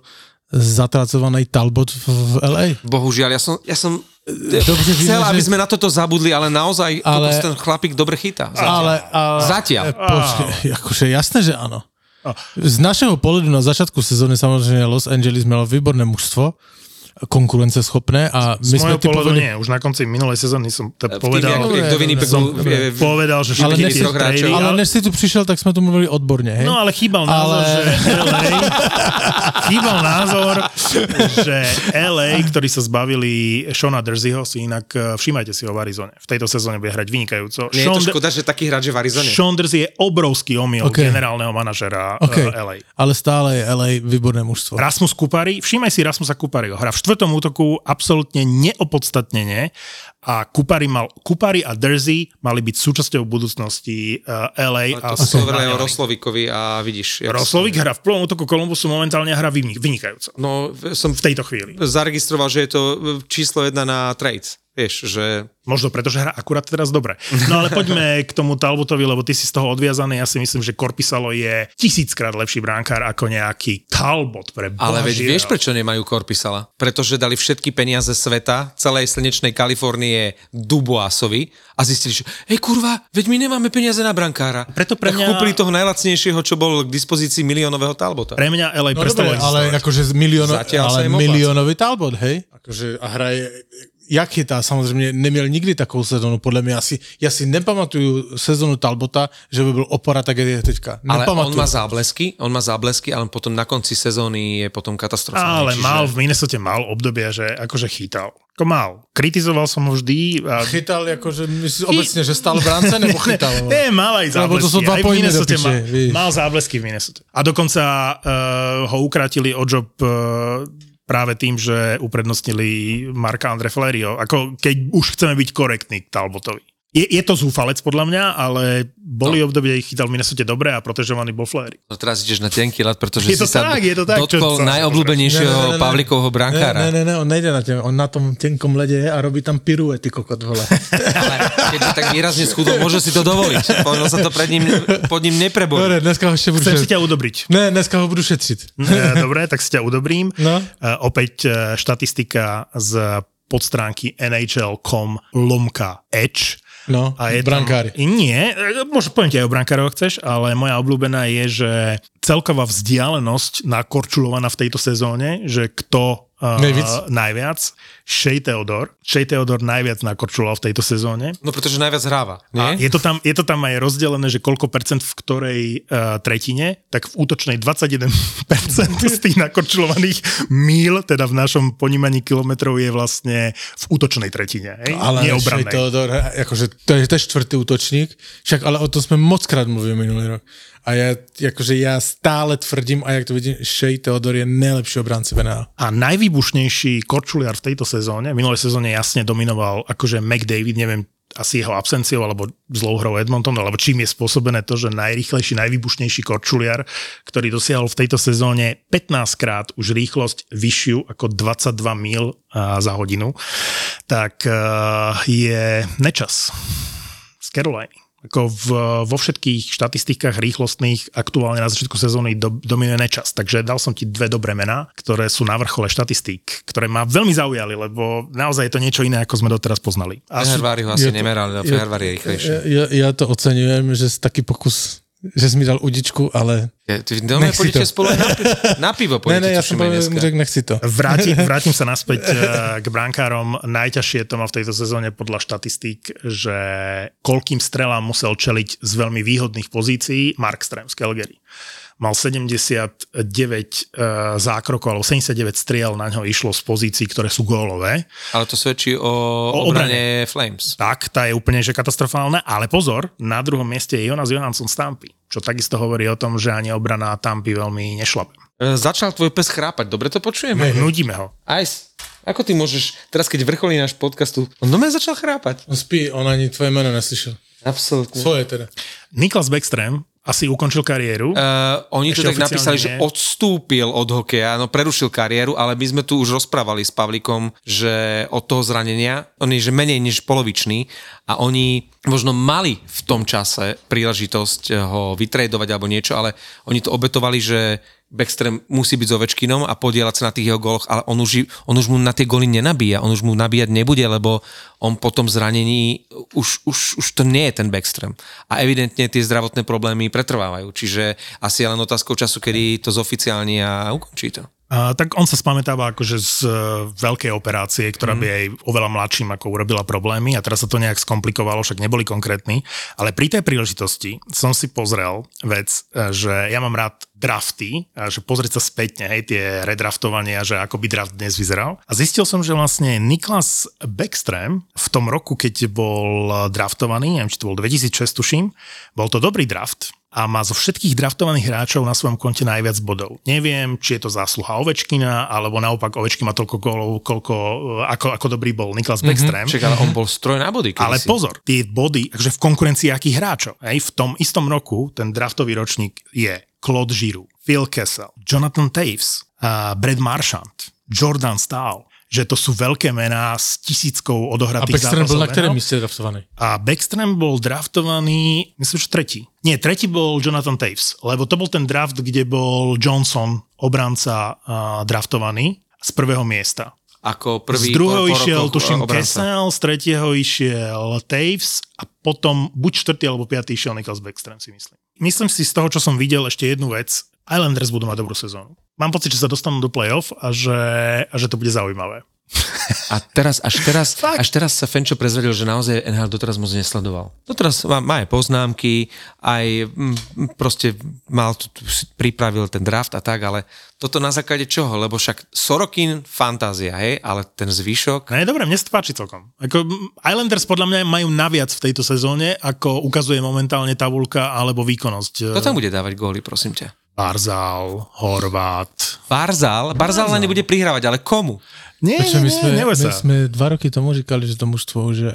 zatracovaný Talbot v, v LA. Bohužiaľ, ja som, ja som Dobře, chcel, víme, aby že... sme na toto zabudli, ale naozaj ale... ten chlapík dobre chytá. Zatiaľ. Ale, ale, Zatiaľ. Počkej, akože jasné, že áno. Z našeho pohľadu na začiatku sezóny samozrejme Los Angeles malo výborné mužstvo, konkurenceschopné a my Z sme typovali... nie, už na konci minulej sezóny som to povedal, tým, do Winnipegu, som povedal, že ale než, si, hráčov, ale než si tu prišiel, tak sme tu mluvili odborne, hej? No ale chýbal názor, ale... že LA, chýbal názor, že LA, ktorí sa zbavili Shona Drzyho, si inak eh, všímajte si ho v Arizone. V tejto sezóne bude hrať vynikajúco. Nie je to škoda, že taký hráč je v Arizone. Sean Drzy je obrovský omyl okay. generálneho manažera okay. LA. Ale stále je LA výborné mužstvo. Rasmus Kupari, všímaj si Rasmusa Kupariho. Hra v štvrtom útoku absolútne neopodstatnenie a Kupari, mal, Kupari a Dersey mali byť súčasťou budúcnosti uh, LA. Ale to a hovoril o Roslovikovi a vidíš. Roslovik hrá v prvom útoku Kolumbusu momentálne hrá vynikajúco. No, som v tejto chvíli. Zaregistroval, že je to číslo jedna na trades. Vieš, že... Možno preto, že hrá akurát teraz dobre. No ale poďme k tomu Talbotovi, lebo ty si z toho odviazaný. Ja si myslím, že Korpisalo je tisíckrát lepší bránkár ako nejaký Talbot pre Ale veď vieš, prečo nemajú Korpisala? Pretože dali všetky peniaze sveta, celej slnečnej Kalifornie Duboasovi a zistili, že hej kurva, veď my nemáme peniaze na brankára. Preto pre mňa... Tak kúpili toho najlacnejšieho, čo bol k dispozícii miliónového Talbota. Pre mňa LA no, dobre, ale akože milióno, ale miliónový Talbot, hej? Akože a hraje jak chytá, samozřejmě neměl nikdy takovou sezonu, podle mě asi, já si nepamatuju sezonu Talbota, že by byl opora tak, jak je teďka. Ale Nepamatuju. on má záblesky, on má záblesky, ale potom na konci sezóny je potom katastrofálny. Ale čiže... mal v Minnesota mal obdobia, že akože chytal. Ako mal. Kritizoval som ho vždy. A... Chytal jakože, myslíš obecně, že stál v brance, nebo chytal? Nie, mal aj záblesky. Lebo to sú dva aj v Minnesota mal, mal záblesky v Minnesota. A dokonca uh, ho ukratili o job uh, práve tým, že uprednostnili Marka Andre Flerio. Ako keď už chceme byť korektní k Talbotovi. Je, je to zúfalec podľa mňa, ale boli no. obdobie, chytal v Minnesota dobre a protežovaný bol Flery. No teraz ideš na tenký ľad, pretože Je to si sa tak, je to tak, čo dotkol sa- najobľúbenejšieho Pavlikovho brankára. Ne, ne, ne, on nejde na těm, on na tom tenkom ledě je a robí tam piruety, kokot, vole. Ale keď je tak výrazne schudol, môže si to dovoliť. Povedal sa to pred ním, pod ním neprebojí. Dobre, dneska ho ještě budu Chcem si ťa udobriť. Ne, dneska ho budu šetřit. E, Dobre, tak si ťa udobrím. No. E, Opäť e, štatistika z podstránky NHL.com lomka Edge. No, A je brankári. Tam, nie, možno poviem ti aj o brankárov, ak chceš, ale moja obľúbená je, že celková vzdialenosť nakorčulovaná v tejto sezóne, že kto uh, Nejvíc? najviac, Shea Theodore. Shea Theodore najviac nakorčuloval v tejto sezóne. No pretože najviac hráva, A nie? je to, tam, je to tam aj rozdelené, že koľko percent v ktorej uh, tretine, tak v útočnej 21% z tých nakorčulovaných míl, teda v našom ponímaní kilometrov je vlastne v útočnej tretine, hej? Ale Shea. Theodor, jakože to je, to je čtvrtý útočník, však ale o tom jsme moc krát mluvili minulý rok. A já, jakože já stále tvrdím, a jak to vidím, Shea Theodor je nejlepší obránce v NHL. A najvýbušnejší korčuliar v tejto sezóne, v minulej sezóne jasne dominoval akože McDavid, neviem, asi jeho absenciou alebo zlou hrou Edmonton, alebo čím je spôsobené to, že najrýchlejší, najvýbušnejší korčuliar, ktorý dosiahol v tejto sezóne 15 krát už rýchlosť vyššiu ako 22 mil za hodinu, tak je nečas z Caroliny. Ako v, vo všetkých štatistikách rýchlostných aktuálne na začiatku sezóny do, dominuje nečas. Takže dal som ti dve dobré mená, ktoré sú na vrchole štatistík, ktoré ma veľmi zaujali, lebo naozaj je to niečo iné, ako sme doteraz poznali. A Fehervári ho asi to- nemerali, ale Fehervári je rýchlejší. Já, já to oceňujem, že taky pokus, že jsi mi dal udičku, ale Ja, ty doma si pôjdete spolu na, na pivo, ne, pôjdete, ne, tuším, jsem aj povedal, řekl, nechci to. Vrátim, vrátim sa naspäť eh, k brankárom. Najťažšie to má v tejto sezóne podľa štatistík, že koľkým strelám musel čeliť z veľmi výhodných pozícií Mark Strem z Calgary. Mal 79 uh, zákrokov, alebo 79 striel na ňo išlo z pozícií, ktoré sú gólové. Ale to svedčí o, O obrane Flames. Tak, tá je úplne že katastrofálna, ale pozor, na druhom mieste je Jonas Johansson z Tampy, čo takisto hovorí o tom, že ani obrana Tampy veľmi nešlape. E, Začal tvoj pes chrápať, dobre to počujeme? Nudíme ho. Ice, ako ty môžeš, teraz keď vrcholí náš podcastu, on doma začal chrápať. On spí, on ani tvoje jméno neslyšel. Absolutne. Svoje teda. Niklas Backstrom asi ukončil kariéru. Uh, oni to Ešte tak napísali, že nie. odstúpil od hokeja, no prerušil kariéru, ale my sme tu už rozprávali s Pavlikom, že od toho zranenia, on je že menej než polovičný a oni možno mali v tom čase príležitosť ho vytredovať alebo niečo, ale oni to obetovali, že Backstream musí byť s Ovečkinom a podielať sa na tých jeho góloch, ale on už, on už mu na tie góly nenabíja, on už mu nabíjať nebude, lebo on po tom zranení už, už, už to nie je ten Backstream. A evidentne tie zdravotné problémy pretrvávajú, čiže asi je len otázkou času, kedy to zoficiálni a ukončí to. Tak on sa spamätáva akože z e, veľkej operácie, ktorá by aj oveľa mladším ako urobila problémy a teraz sa to nejak skomplikovalo, však neboli konkrétni, ale pri tej príležitosti som si pozrel vec, e, že ja mám rád drafty, a že pozrieť sa spätne, hej, tie redraftovania, že ako by draft dnes vyzeral. A zistil som, že vlastne Niklas Backstrom v tom roku, keď bol draftovaný, neviem, či to bol 2006, tuším, bol to dobrý draft, a má zo všetkých draftovaných hráčov na svojom konte najviac bodov. Neviem, či je to zásluha Ovečkina, alebo naopak Ovečkin má toľko gólov, koľko, eh, ako, ako dobrý bol Niklas Backstrom. Však ale on bol stroj na body. Ale kedysi. pozor, tie body, takže v konkurencii akých hráčov. Hej, v tom istom roku ten draftový ročník je Claude Giroux, Phil Kessel, Jonathan Taves, uh, Brad Marchand, Jordan Stahl, že to sú veľké mená s tisíckou A odohratých Backstrom byl na zápasov kterém NHL. místě draftovaný? A Backstrom bol draftovaný, myslím, že tretí. Nie, tretí bol Jonathan Taves, lebo to bol ten draft, kde bol Johnson, obranca, uh, draftovaný z prvého miesta. Ako prvý z druhého po- po išiel, tuším, obranca. Kessel, z tretieho išiel Taves a potom buď štvrtý alebo piatý išiel Niklas Backstrom, si myslím. Myslím si z toho, čo som videl, ešte jednu vec. Islanders budú mať dobrú sezónu. Mám pocit, že sa dostanú do playoff a že, a že to bude zaujímavé. A teraz, až teraz, až teraz sa Fenčo prezvedel, že naozaj NHL doteraz moc nesledoval. Doteraz má, má aj poznámky, aj m, proste mal, pripravil ten draft a tak, ale toto na základe čoho? Lebo však Sorokin fantázia, hej, ale ten zvyšok... No je dobré, mne sa páči celkom. Ako Islanders podľa mňa majú naviac v tejto sezóne, ako ukazuje momentálne tabulka alebo výkonnosť. Kto tam bude dávať góly, prosím ťa? Barzal, Horvát. Barzal? Barzal len nebude prihrávať, ale komu? Nie, Prečo my sme, nie, my sme dva roky tomu říkali, že to mužstvo už je...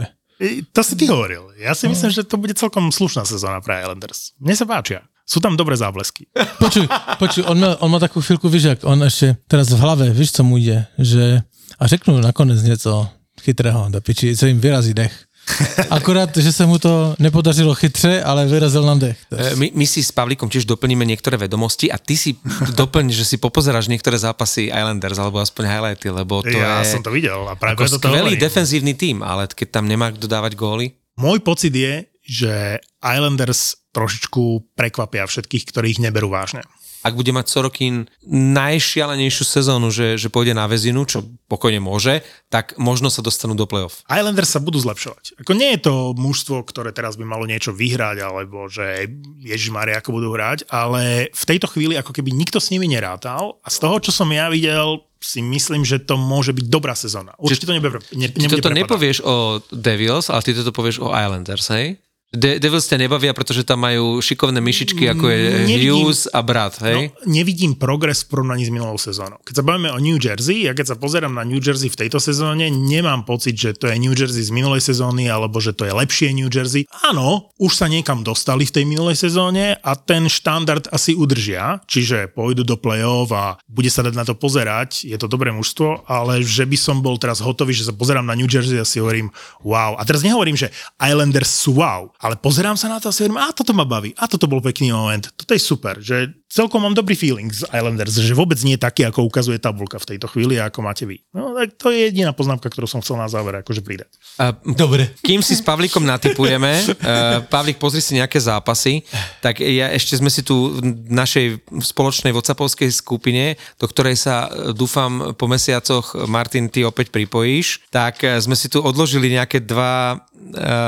To si ty hovoril. Ja si myslím, že to bude celkom slušná sezóna pre Islanders. Mne sa páčia. Sú tam dobré záblesky. Počuj, počuj, on má, on má takovou chvilku, víš, jak on ještě teraz v hlave, víš, co mu jde, že a řeknu nakonec něco chytrého, do piči, co jim vyrazí dech. Akorát, že sa mu to nepodařilo chytře, ale vyrazil nám dech. E, my, my si s Pavlíkom tiež doplníme niektoré vedomosti a ty si doplň, že si popozeráš niektoré zápasy Islanders, alebo aspoň highlighty, lebo to ja je som to videl a práve ako to skvelý hovorím. defenzívny tým, ale keď tam nemá kto dávať góly. Môj pocit je, že Islanders trošičku prekvapia všetkých, ktorých neberú vážne. Ak bude mať Sorokin najšialenejšiu sezónu, že, že pôjde na väzinu, čo pokojne môže, tak možno sa dostanú do play-off. Islanders sa budú zlepšovať. Ako nie je to mužstvo, ktoré teraz by malo niečo vyhrať, alebo že Ježiš Maria, ako budú hrať, ale v tejto chvíli ako keby nikto s nimi nerátal a z toho, čo som ja videl, si myslím, že to môže byť dobrá sezóna. Určite to nebude, ne, Ty nebude toto prepadať. nepovieš o Devils, ale ty toto povieš o Islanders, hej? De- Devils ťa nebavia, pretože tam majú šikovné myšičky, ako je Nevidím. Hughes a brat, hej? No, nevidím progres v porovnaní s minulou sezónou. Keď sa bavíme o New Jersey, ja keď sa pozerám na New Jersey v tejto sezóne, nemám pocit, že to je New Jersey z minulej sezóny, alebo že to je lepšie New Jersey. Áno, už sa niekam dostali v tej minulej sezóne a ten štandard asi udržia, čiže pôjdu do play-off a bude sa dať na to pozerať, je to dobré mužstvo, ale že by som bol teraz hotový, že sa pozerám na New Jersey a si hovorím wow. A teraz nehovorím, že Islanders sú wow, ale pozerám sa na to a si hovorím, a toto ma baví, a toto bol pekný moment, toto je super, že celkom mám dobrý feeling z Islanders, že vôbec nie je taký, ako ukazuje tabulka v tejto chvíli a ako máte vy. No tak to je jediná poznámka, ktorú som chcel na záver akože pridať. A, Dobre. kým si s Pavlíkom natypujeme, uh, Pavlík, pozri si nejaké zápasy, tak ja ešte sme si tu v našej spoločnej WhatsAppovskej skupine, do ktorej sa eh, dúfam po mesiacoch, Martin, ty opäť pripojíš, tak eh, sme si tu odložili nejaké dva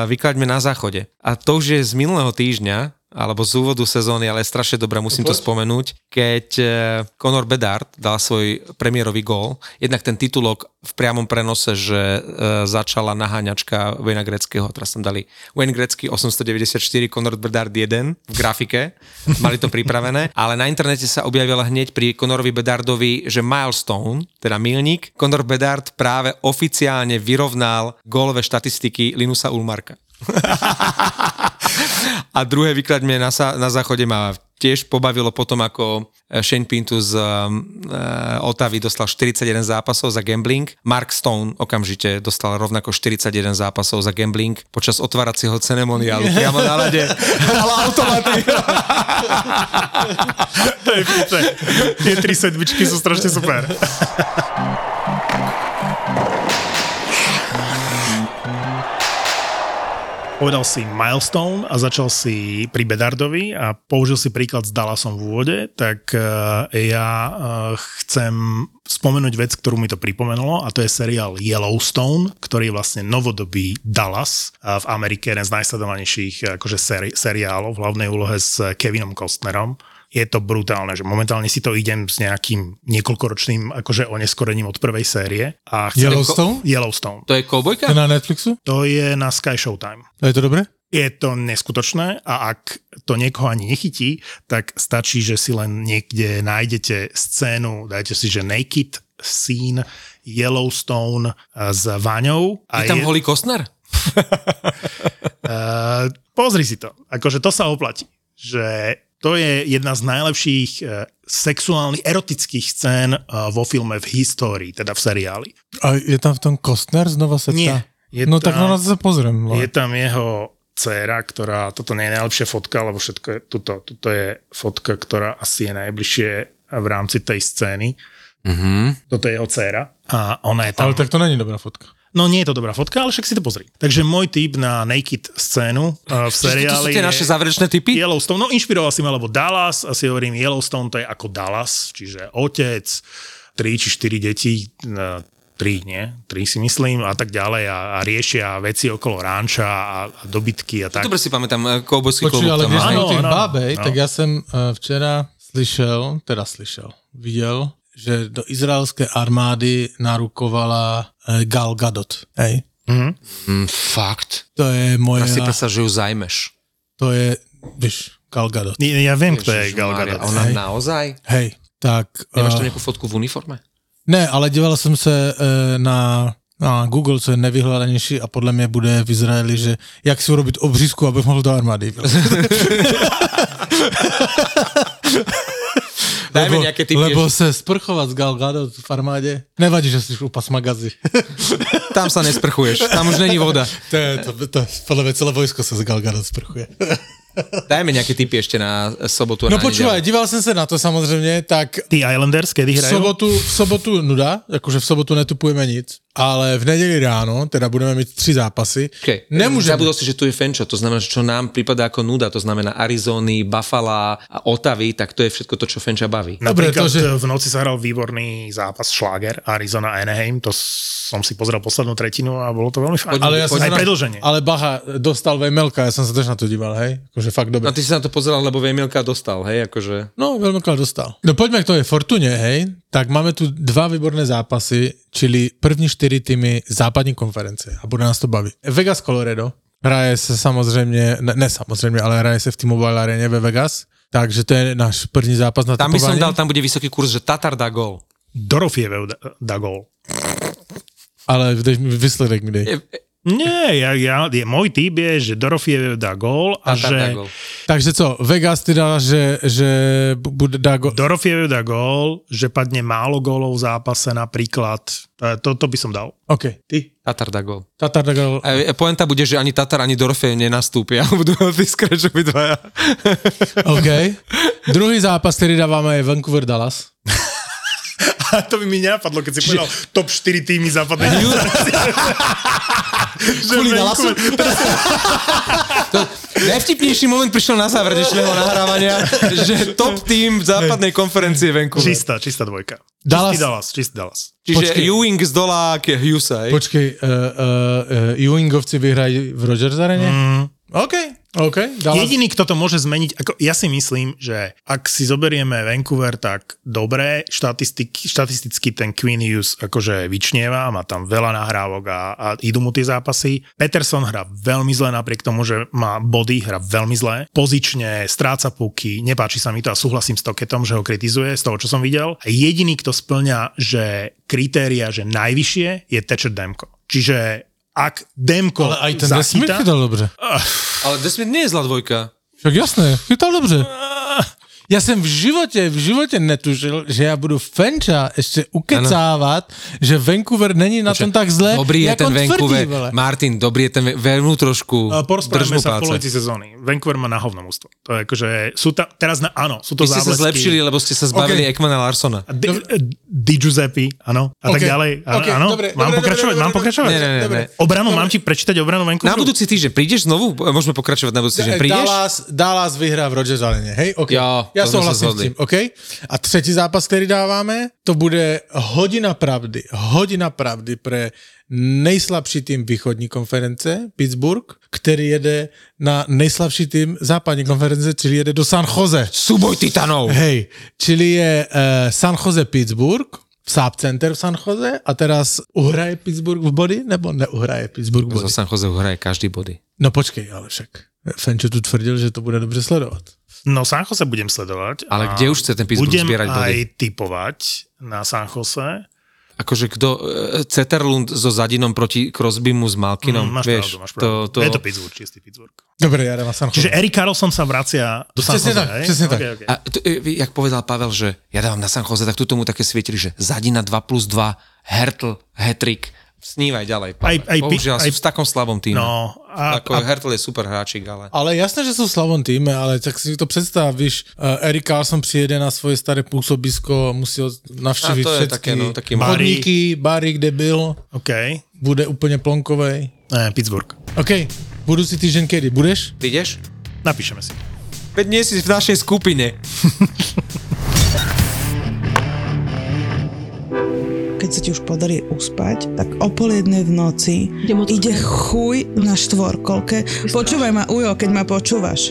vyklaďme na záchode. A to už je z minulého týždňa, alebo z úvodu sezóny, ale strašne dobré, musím to spomenúť, keď eh, Conor Bedard dal svoj premiérový gól, jednak ten titulok v priamom prenose, že e, začala naháňačka Wayna Greckého, teraz tam dali Wayne Grecky 894, Conor Bedard 1 v grafike, mali to pripravené, ale na internete sa objavila hneď pri Conorovi Bedardovi, že milestone, teda milník, Conor Bedard práve oficiálne vyrovnal gólové štatistiky Linusa Ulmarka. A druhé vyklaďme na, na záchode ma tiež pobavilo potom, ako Shane Pintu z um, uh, Otavy dostal 41 zápasov za gambling. Mark Stone okamžite dostal rovnako 41 zápasov za gambling počas otváracieho ceremoniálu priamo na lade. Ale automaty. Tie tri sedmičky sú strašne super. Povedal si milestone a začal si pri Bedardovi a použil si príklad s Dallasom v úvode, tak uh, ja uh, chcem spomenúť vec, ktorú mi to pripomenulo a to je seriál Yellowstone, ktorý je vlastne novodobý Dallas v Amerike, jeden z najsledovanejších akože seri- seriálov v hlavnej úlohe s Kevinom Costnerom je to brutálne, že momentálne si to idem s nejakým niekoľkoročným akože oneskorením od prvej série. A Yellowstone? Yellowstone. To je koubojka? To je na Netflixu? To je na Sky Showtime. A je to dobré? Je to neskutočné a ak to niekoho ani nechytí, tak stačí, že si len niekde nájdete scénu, dajte si, že naked scene Yellowstone eh, s Váňou. Je tam Holly Kostner? Uh, pozri si to. Akože to sa oplatí. Že to je jedna z najlepších uh, sexuálnych, erotických scén uh, vo filme v histórii, teda v seriáli. A je tam v tom Kostner znova sa Nie. Je no tak tam- na to sa pozriem. Je tam jeho dcéra, ktorá, toto nie je najlepšia fotka, lebo všetko je, tuto, tuto je fotka, ktorá asi je najbližšie v rámci tej scény. Mhm. Toto je jeho dcéra a ona je tam... Ale tak to není dobrá fotka. No nie je to dobrá fotka, ale však si to pozri. Takže môj tip na naked scénu uh, v To sú seriáli tie naše záverečné typy? Yellowstone. No inšpiroval si ma, lebo Dallas, asi hovorím Yellowstone, to je ako Dallas, čiže otec, 3 či 4 deti, 3 tri, nie? Tri si myslím a tak ďalej a, a riešia veci okolo ránča a, a dobytky a tak. Dobre si pamätám, eh, koubojský Počuj, klobúk ale tam Áno, áno, bábej, no. tak já jsem uh, včera slyšel, teda slyšel, viděl, že do izraelské armády narukovala uh, Gal Gadot. Hej? Mhm. Mm, fakt. To je moja, Ja si predstav, že ju zajmeš. to je, víš, Gal Gadot. Ja, ja viem, kto je Gal Gadot. Ona Hej. naozaj? Hej, tak... Nemáš tam nejakú fotku v uniforme? Ne, ale díval jsem se eh, na, na Google, co je nevyhledanější a podle mě bude v Izraeli, že jak si urobit obřízku, abych mohl do armády. Dajme nejaké typy Lebo se sprchovat s Gal Gadot v armádě, nevadí, že jsi upas magazy. Tam sa nesprchuješ, tam už není voda. to je, to, to, podle mě celé vojsko se s Gal Gadot sprchuje. Dajme nejaké typy ešte na sobotu a No na počúvaj, díval jsem se na to samozřejmě, tak Tí Islanders, kedy v hrajú? sobotu, v sobotu nuda, jakože v sobotu netupujeme nic, ale v neděli ráno, teda budeme mít tři zápasy. Okay. Nemůžeme. Zabudol si, že tu je Fenčo, to znamená, že čo nám prípada ako nuda, to znamená Arizony, Buffalo a Otavy, tak to je všetko to, čo Fenča baví. Dobre, Napríklad to, že- v noci sa hral výborný zápas Schlager, Arizona Anaheim, to som si pozrel poslednú tretinu a bolo to veľmi fajn. Ale ja Aj na- predlženie. Ale bacha, dostal Vejmelka, ja som sa tež na to díval, hej? Akože fakt dobre. No ty si na to pozeral, lebo Vejmielka dostal, hej, akože... No, Vejmelka dostal. No poďme k tej Fortune, hej? Tak máme tu dva výborné zápasy, čili první čtyři týmy západní konference a bude nás to bavit. Vegas Colorado, hraje se samozřejmě, ne, ne samozřejmě, ale hraje se v T-Mobile areně ve Vegas, takže to je náš první zápas na Tam by som dal, tam bude vysoký kurz, že Tatar dá gol. Dorofiev dá, dá gol. Ale dej mi výsledek mi dej. Nie, ja, ja, je, môj typ je, že Dorofiev dá gól a Tatar že dá gol. Takže co, Vegas ty dá, že, že bude dá go... Dorofiev dá gól, že padne málo gólov v zápase napríklad. To, to, by som dal. OK, ty. Tatar dá gol. Tatar dá. A e, poenta bude, že ani Tatar, ani Dorofej nenastúpia. Budú veľmi skreč obidvaja. OK. Druhý zápas, který dáváme, je Vancouver Dallas. A to by mi nenapadlo, keď si povedal top 4 týmy západnej Kvôli? To, najvtipnejší moment prišiel na záver dnešného nahrávania, že top tým v západnej konferencie Vancouver. Čistá, čistá dvojka. Dallas. Čistý Dallas, čistý Dallas. Čiže Počkej. Ewing z dola ke Hughesa? Počkej, uh, uh, uh, Ewingovci vyhrají v Rogers Arene? Mm. OK, OK. Dallas. Jediný, kto to môže zmeniť, ako ja si myslím, že ak si zoberieme Vancouver, tak štatistiky, štatisticky ten Queen Hughes akože vyčnieva, má tam veľa nahrávok a, a idú mu tie zápasy. Peterson hrá veľmi zle, napriek tomu, že má body, hrá veľmi zle. Pozične, stráca puky, nepáči sa mi to a súhlasím s Toketom, že ho kritizuje z toho, čo som videl. Jediný, kto splňa, že kritéria, že najvyššie, je Thatcher Demko. Čiže ak Demko Ale aj ten zachytá... chytal dobře. Ale Desmond nie je zlá dvojka. Však jasné, chytal dobře. Já jsem v životě, v životě netušil, že já budu Fenča ještě ukecávat, že Vancouver není na tom tak zle, Dobrý je ten Vancouver. tvrdí, vole. Martin, dobrý je ten Vernú trošku. Drž porozprávame sa v polovici sezóny. Vancouver má na hovno mústvo. To je akože, sú ta, teraz na, áno, sú to Vy ste sa záblesky. zlepšili, lebo ste sa zbavili OK. Ekmana Larsona. Di, Di Giuseppe, áno, a tak OK, ďalej. Áno, OK, áno? dobre, mám dobre, pokračovať, dobre, mám dobre, pokračovať? Nie, Dobre. nie. Obranu, mám ti prečítať obranu Vancouveru? Na budúci týždeň prídeš znovu? Môžeme pokračovať na budúci týždeň. Prídeš? Dallas, Dallas vyhrá v Rogers Arene, hej? Okay. Jo, Já to souhlasím s tím, OK? A třetí zápas, který dáváme, to bude hodina pravdy. Hodina pravdy pre nejslabší tým východní konference, Pittsburgh, který jede na nejslabší tým západní konference, čili jede do San Jose. Súboj titanov! Hej, čili je uh, San Jose Pittsburgh, Saab Center v San Jose a teraz uhraje Pittsburgh v body, nebo neuhraje Pittsburgh v body? San Jose hraje každý body. No počkej, ale však Fenčo tu tvrdil, že to bude dobře sledovat. No San Jose budem sledovať. Ale kde už chce ten Pittsburgh budem zbierať body? aj typovať na San Jose. Akože kto, Ceterlund so Zadinom proti Crosbymu s Malkinom, Mm, máš vieš, pravdu, máš pravdu. to, to, Je to Pittsburgh, čistý Pittsburgh. Dobre, ja dávam San Jose. Čiže Erik Carlson sa vracia do San Jose, tak, hej? presne tak. Okay, okay. A to, e, jak povedal Pavel, že ja dávam na San Jose, tak tu tomu také svietili, že Zadina 2 plus 2, Hertl, Hetrik, snívaj ďalej. Aj- aj Bohužiaľ, aj- sú v takom slabom týme. No, a, Ako a, Hertl je super hráčik, ale... Ale jasné, že sú v slavom týme, ale tak si to predstav, víš, uh, Erik Carlson přijede na svoje staré působisko, musí navštíviť A to je všetky také, no, taký chodníky, bary, kde byl, OK. bude úplne plonkovej. Ne, Pittsburgh. OK, budúci týždeň kedy? Budeš? Prídeš? Napíšeme si. Veď nie si v našej skupine. Keď sa ti už podarí uspať, tak o pol jednej v noci Ide chuj na štvorkolke. Počúvaj ma, Ujo, keď ma počúvaš.